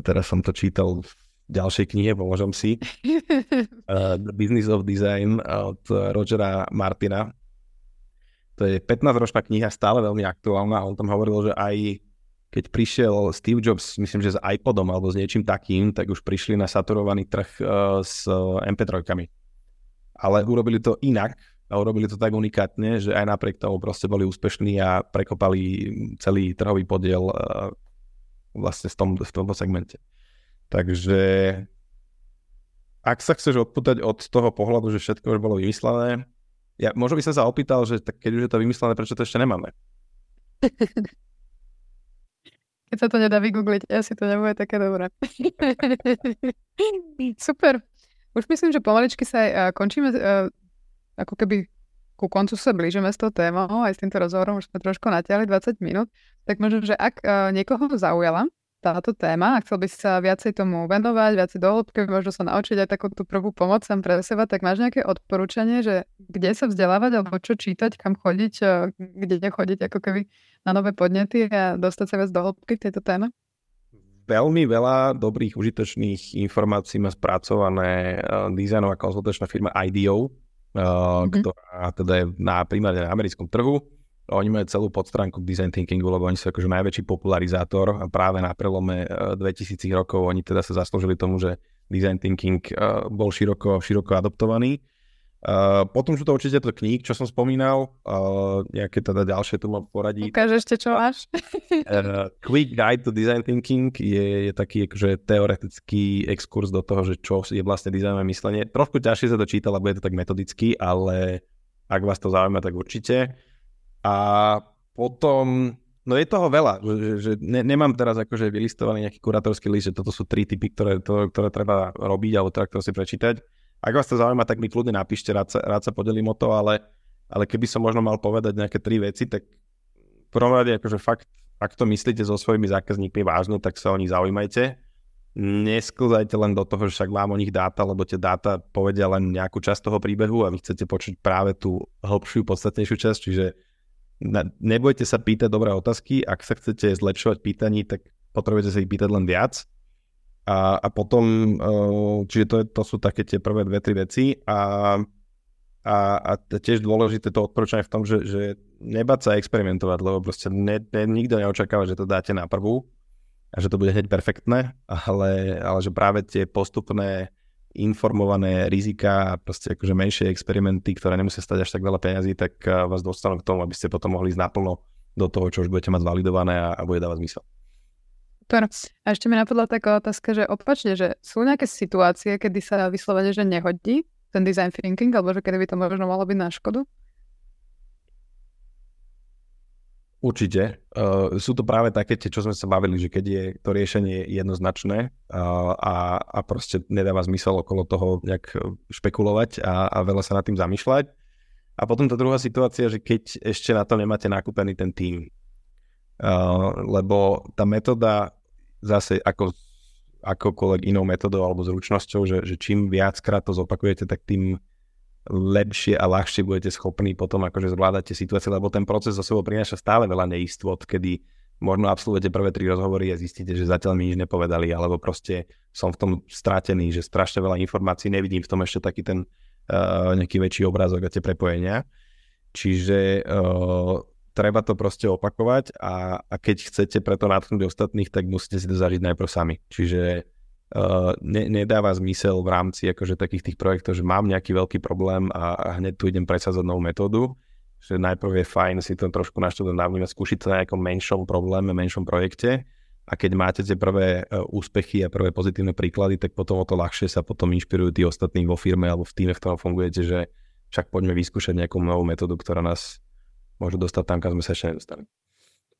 teraz som to čítal v ďalšej knihe, pomôžem si. uh, The Business of Design od Rogera Martina. To je 15-ročná kniha, stále veľmi aktuálna. On tam hovoril, že aj keď prišiel Steve Jobs, myslím, že s iPodom alebo s niečím takým, tak už prišli na saturovaný trh uh, s MP3 ale urobili to inak a urobili to tak unikátne, že aj napriek tomu proste boli úspešní a prekopali celý trhový podiel uh, vlastne v, tom, v tomto segmente. Takže ak sa chceš odputať od toho pohľadu, že všetko už bolo vymyslené, ja možno by som sa opýtal, že tak keď už je to vymyslené, prečo to ešte nemáme? Keď sa to nedá vygoogliť, asi to nebude také dobré. Super. Už myslím, že pomaličky sa aj končíme, ako keby ku koncu sa blížime s tou témou, aj s týmto rozhovorom už sme trošku natiahli 20 minút, tak možno, že ak uh, niekoho zaujala táto téma a chcel by sa viacej tomu venovať, viacej do možno sa naučiť aj takú tú prvú pomoc sam pre seba, tak máš nejaké odporúčanie, že kde sa vzdelávať alebo čo čítať, kam chodiť, kde nechodiť ako keby na nové podnety a dostať sa viac do hĺbky v tejto téme? veľmi veľa dobrých užitočných informácií má spracované uh, dizajnová konzultačná firma IDEO, mm-hmm. ktorá teda je na primárne na americkom trhu. Oni majú celú podstránku k design thinkingu, lebo oni sú akože najväčší popularizátor a práve na prelome uh, 2000 rokov oni teda sa zaslúžili tomu, že design thinking uh, bol široko, široko adoptovaný. Uh, potom sú to určite to kníh, čo som spomínal, uh, nejaké teda ďalšie tu mám poradí. Ukáž ešte, čo máš. uh, Quick Guide to Design Thinking je, je taký akože teoretický exkurs do toho, že čo je vlastne dizajnové myslenie. Trošku ťažšie sa to číta, lebo je to tak metodicky, ale ak vás to zaujíma, tak určite. A potom, no je toho veľa, že, že ne, nemám teraz akože vylistovaný nejaký kurátorský list, že toto sú tri typy, ktoré, to, ktoré treba robiť, alebo teda, ktoré si prečítať ak vás to zaujíma, tak mi kľudne napíšte, rád sa, rád sa podelím o to, ale, ale keby som možno mal povedať nejaké tri veci, tak v prvom rade, akože fakt, ak to myslíte so svojimi zákazníkmi vážne, tak sa o nich zaujímajte. Nesklzajte len do toho, že však mám o nich dáta, lebo tie dáta povedia len nejakú časť toho príbehu a vy chcete počuť práve tú hĺbšiu, podstatnejšiu časť, čiže nebojte sa pýtať dobré otázky, ak sa chcete zlepšovať pýtaní, tak potrebujete sa ich pýtať len viac a, a potom, čiže to, to sú také tie prvé dve, tri veci a, a, a tiež dôležité to odporúčanie v tom, že, že nebať sa experimentovať, lebo proste ne, ne, nikto neočakáva, že to dáte na prvú a že to bude hneď perfektné, ale, ale že práve tie postupné informované rizika a proste akože menšie experimenty, ktoré nemusia stať až tak veľa peňazí, tak vás dostanú k tomu, aby ste potom mohli ísť naplno do toho, čo už budete mať zvalidované a, a bude dávať zmysel. Super. A ešte mi napadla taká otázka, že opačne, že sú nejaké situácie, kedy sa vyslovene, že nehodí ten design thinking, alebo že kedy by to možno malo byť na škodu? Určite. Uh, sú to práve také tie, čo sme sa bavili, že keď je to riešenie jednoznačné uh, a, a proste nedáva zmysel okolo toho nejak špekulovať a, a veľa sa nad tým zamýšľať. A potom tá druhá situácia, že keď ešte na to nemáte nakúpený ten tým. Uh, lebo tá metóda zase ako akokoľvek inou metodou alebo zručnosťou, že, že čím viackrát to zopakujete, tak tým lepšie a ľahšie budete schopní potom akože zvládať tie situácie, lebo ten proces za sebou prináša stále veľa neistot, kedy možno absolvujete prvé tri rozhovory a zistíte, že zatiaľ mi nič nepovedali, alebo proste som v tom stratený, že strašne veľa informácií, nevidím v tom ešte taký ten uh, nejaký väčší obrázok a tie prepojenia. Čiže uh, treba to proste opakovať a, a keď chcete preto natknúť ostatných, tak musíte si to zažiť najprv sami. Čiže uh, ne, nedáva zmysel v rámci akože takých tých projektov, že mám nejaký veľký problém a, a hneď tu idem presadzať novú metódu, že najprv je fajn si to trošku naštudovať, navnímať, skúšiť sa na nejakom menšom probléme, menšom projekte a keď máte tie prvé uh, úspechy a prvé pozitívne príklady, tak potom o to ľahšie sa potom inšpirujú tí ostatní vo firme alebo v týme, v ktorom fungujete, že však poďme vyskúšať nejakú novú metódu, ktorá nás môže dostať tam, kam sme sa ešte nedostali.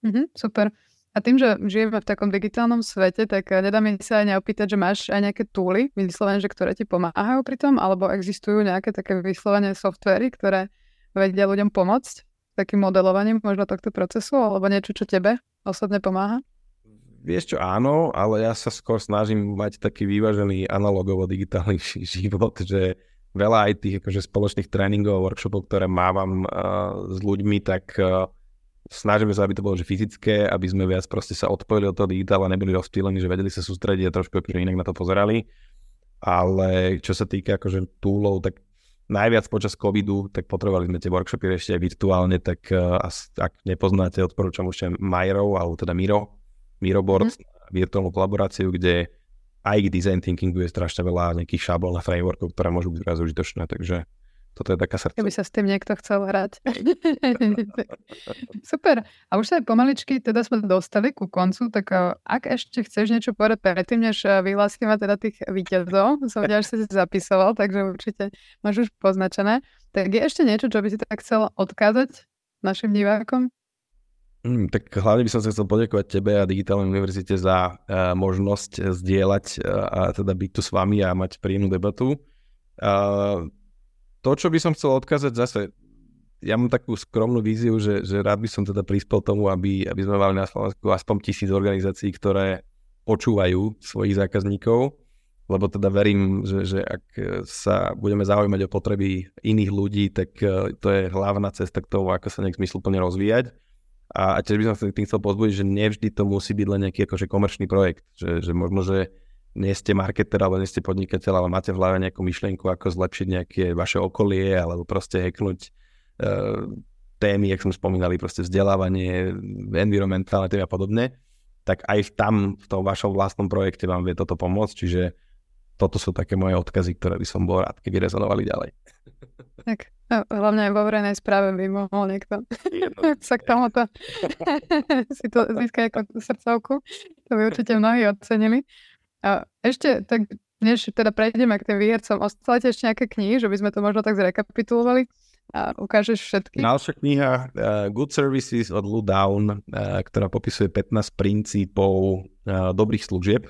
Mm-hmm, super. A tým, že žijeme v takom digitálnom svete, tak eh, nedá mi sa aj neopýtať, že máš aj nejaké túly, vyslovene, že ktoré ti pomáhajú pri tom, alebo existujú nejaké také vyslovene softvery, ktoré vedia ľuďom pomôcť takým modelovaním možno tohto procesu, alebo niečo, čo tebe osobne pomáha? Vieš čo, áno, ale ja sa skôr snažím mať taký vyvážený analogovo-digitálny život, že veľa aj tých akože spoločných tréningov, workshopov, ktoré mávam uh, s ľuďmi, tak uh, snažíme sa, aby to bolo že fyzické, aby sme viac proste sa odpojili od toho digitála, neboli rozptýlení, že vedeli sa sústrediť a trošku akože inak na to pozerali. Ale čo sa týka akože túlov, tak najviac počas covidu, tak potrebovali sme tie workshopy ešte aj virtuálne, tak uh, ak nepoznáte, odporúčam už Miro, alebo teda Miro, Miro Board, mm. virtuálnu kolaboráciu, kde aj k design thinkingu je strašne veľa nejakých šablón a frameworkov, ktoré môžu byť teraz užitočné, takže toto je taká srdce. Keby sa s tým niekto chcel hrať. Super. A už sa aj pomaličky teda sme dostali ku koncu, tak eh, ak ešte chceš niečo povedať predtým, než eh, vyhlásime teda tých víťazov, som že si zapisoval, takže určite máš už poznačené. Tak je ešte niečo, čo by si tak chcel odkázať našim divákom? Mm, tak hlavne by som sa chcel poďakovať tebe a Digitálnej univerzite za uh, možnosť zdieľať uh, a teda byť tu s vami a mať príjemnú debatu. Uh, to, čo by som chcel odkázať zase, ja mám takú skromnú víziu, že, že rád by som teda prispel tomu, aby, aby sme mali na Slovensku aspoň tisíc organizácií, ktoré počúvajú svojich zákazníkov, lebo teda verím, že, že ak sa budeme zaujímať o potreby iných ľudí, tak to je hlavná cesta k tomu, ako sa nejak zmysluplne rozvíjať. A, tiež by som sa tým chcel pozbudiť, že nevždy to musí byť len nejaký akože komerčný projekt. Že, že možno, že nie ste marketer alebo nie ste podnikateľ, ale máte v hlave nejakú myšlienku, ako zlepšiť nejaké vaše okolie alebo proste heknúť uh, témy, jak sme spomínali, proste vzdelávanie, environmentálne témy a podobne, tak aj tam v tom vašom vlastnom projekte vám vie toto pomôcť, čiže toto sú také moje odkazy, ktoré by som bol rád, keby rezonovali ďalej. Tak, no, hlavne aj vo verejnej správe by mohol niekto sa k tomuto si to získať ako srdcovku. To by určite mnohí ocenili. A ešte tak, než teda prejdeme k tým výhercom, ostala ešte nejaké knihy, že by sme to možno tak zrekapitulovali a ukážeš všetky? Ďalšia kniha uh, Good Services od Lou Down, uh, ktorá popisuje 15 princípov uh, dobrých služieb.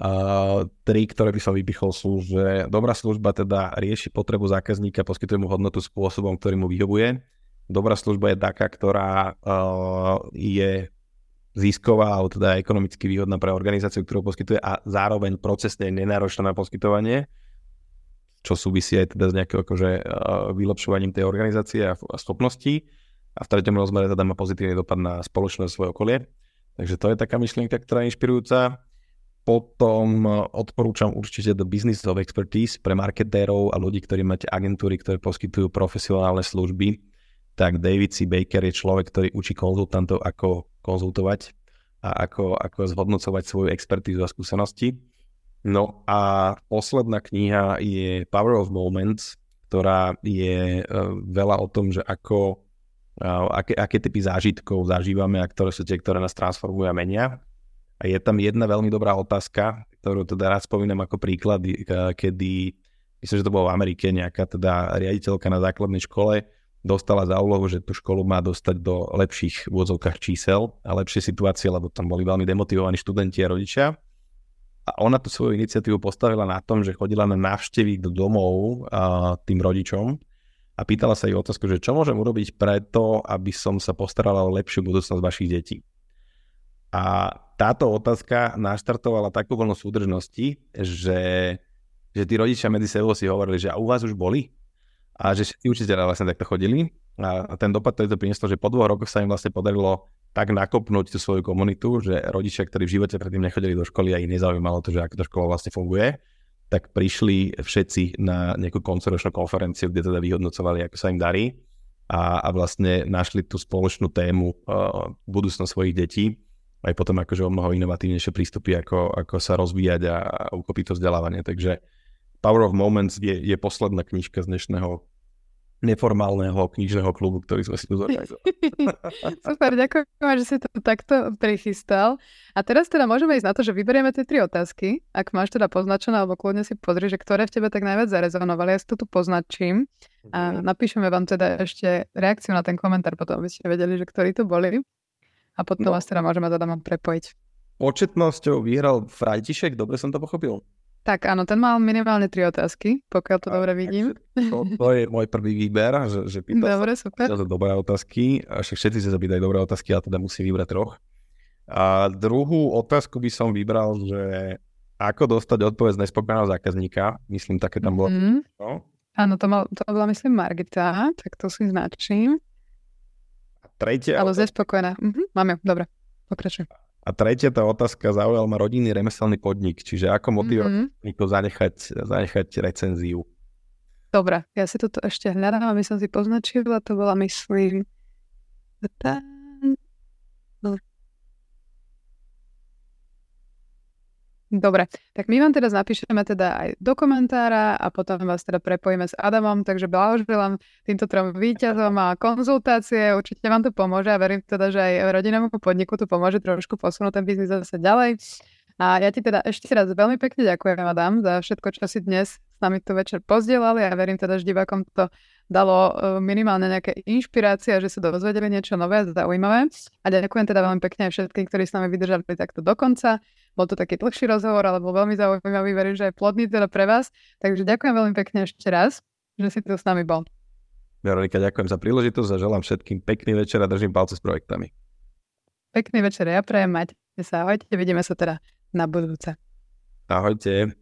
Uh, tri, ktoré by som vypichol sú, že dobrá služba teda rieši potrebu zákazníka, poskytuje mu hodnotu spôsobom, ktorý mu vyhovuje. Dobrá služba je taká, ktorá uh, je zisková alebo teda ekonomicky výhodná pre organizáciu, ktorú poskytuje a zároveň procesne nenáročná na poskytovanie, čo súvisí aj teda s nejakým akože, vylepšovaním tej organizácie a, a schopností. A v treťom rozmere teda má pozitívny dopad na spoločnosť svoje okolie. Takže to je taká myšlienka, ktorá je inšpirujúca. Potom odporúčam určite do Business of Expertise pre marketérov a ľudí, ktorí máte agentúry, ktoré poskytujú profesionálne služby. Tak David C. Baker je človek, ktorý učí konzultantov, ako konzultovať a ako, ako zhodnocovať svoju expertízu a skúsenosti. No a posledná kniha je Power of Moments, ktorá je uh, veľa o tom, že ako, uh, aké, aké typy zážitkov zažívame a ktoré sú tie, ktoré nás transformujú a menia. A je tam jedna veľmi dobrá otázka, ktorú teda rád spomínam ako príklad, kedy, myslím, že to bolo v Amerike, nejaká teda riaditeľka na základnej škole dostala za úlohu, že tú školu má dostať do lepších vôzovkách čísel a lepšie situácie, lebo tam boli veľmi demotivovaní študenti a rodičia. A ona tú svoju iniciatívu postavila na tom, že chodila na návštevy do domov a, tým rodičom a pýtala sa jej otázku, že čo môžem urobiť preto, aby som sa postarala o lepšiu budúcnosť vašich detí. A táto otázka naštartovala takú vlnu súdržnosti, že, že tí rodičia medzi sebou si hovorili, že a u vás už boli? A že všetci učiteľia vlastne takto chodili. A ten dopad to prinieslo, že po dvoch rokoch sa im vlastne podarilo tak nakopnúť tú svoju komunitu, že rodičia, ktorí v živote predtým nechodili do školy a ich nezaujímalo to, že ako tá škola vlastne funguje, tak prišli všetci na nejakú koncoročnú konferenciu, kde teda vyhodnocovali, ako sa im darí a, a vlastne našli tú spoločnú tému uh, budúcnosť svojich detí aj potom akože o mnoho inovatívnejšie prístupy, ako, ako sa rozvíjať a, a ukopiť to vzdelávanie. Takže Power of Moments je, je posledná knižka z dnešného neformálneho knižného klubu, ktorý sme si tu zorganizovali. Super, ďakujem, že si to takto prichystal. A teraz teda môžeme ísť na to, že vyberieme tie tri otázky. Ak máš teda poznačené, alebo kľudne si pozri, že ktoré v tebe tak najviac zarezonovali. Ja si to tu poznačím a mhm. napíšeme vám teda ešte reakciu na ten komentár, potom aby ste vedeli, že ktorí to boli. A potom no. vás teda môžeme teda prepojiť. Početnosťou vyhral Frajtišek, dobre som to pochopil? Tak áno, ten mal minimálne tri otázky, pokiaľ to a, dobre vidím. To, to je môj prvý výber, že, že pýta dobre, sa, super. sa dobré otázky. A všetci sa zapýtajú dobré otázky, ale teda musí vybrať troch. A druhú otázku by som vybral, že ako dostať odpoveď z nespokojného zákazníka. Myslím, také tam bolo. Mm-hmm. No. Áno, to, mal, to bola myslím Margita, tak to si značím. Tretia... Ale zespokojná. Mhm, máme, dobre, pokračujem. A tretia tá otázka zaujal ma rodinný remeselný podnik, čiže ako motivovať mm-hmm. zanechať, zanechať recenziu. Dobre, ja si toto ešte hľadám, aby som si poznačila, to bola myslím... Dobre, tak my vám teraz napíšeme teda aj do komentára a potom vás teda prepojíme s Adamom, takže blahoželám týmto trom výťazom a konzultácie, určite vám to pomôže a verím teda, že aj rodinnému podniku to pomôže trošku posunúť ten biznis zase ďalej. A ja ti teda ešte raz veľmi pekne ďakujem, Adam, za všetko, čo si dnes s nami tu večer pozdielali a verím teda, že divákom to dalo e, minimálne nejaké inšpirácie, že sa dozvedeli niečo nové a zaujímavé. A ďakujem teda veľmi pekne aj všetkým, ktorí s nami vydržali takto do konca. Bol to taký dlhší rozhovor, ale bol veľmi zaujímavý, verím, že aj plodný teda pre vás. Takže ďakujem veľmi pekne ešte raz, že si tu s nami bol. Veronika, ďakujem za príležitosť a želám všetkým pekný večer a držím palce s projektami. Pekný večer, ja prajem mať sa ahojte, vidíme sa teda na budúce. Ahojte.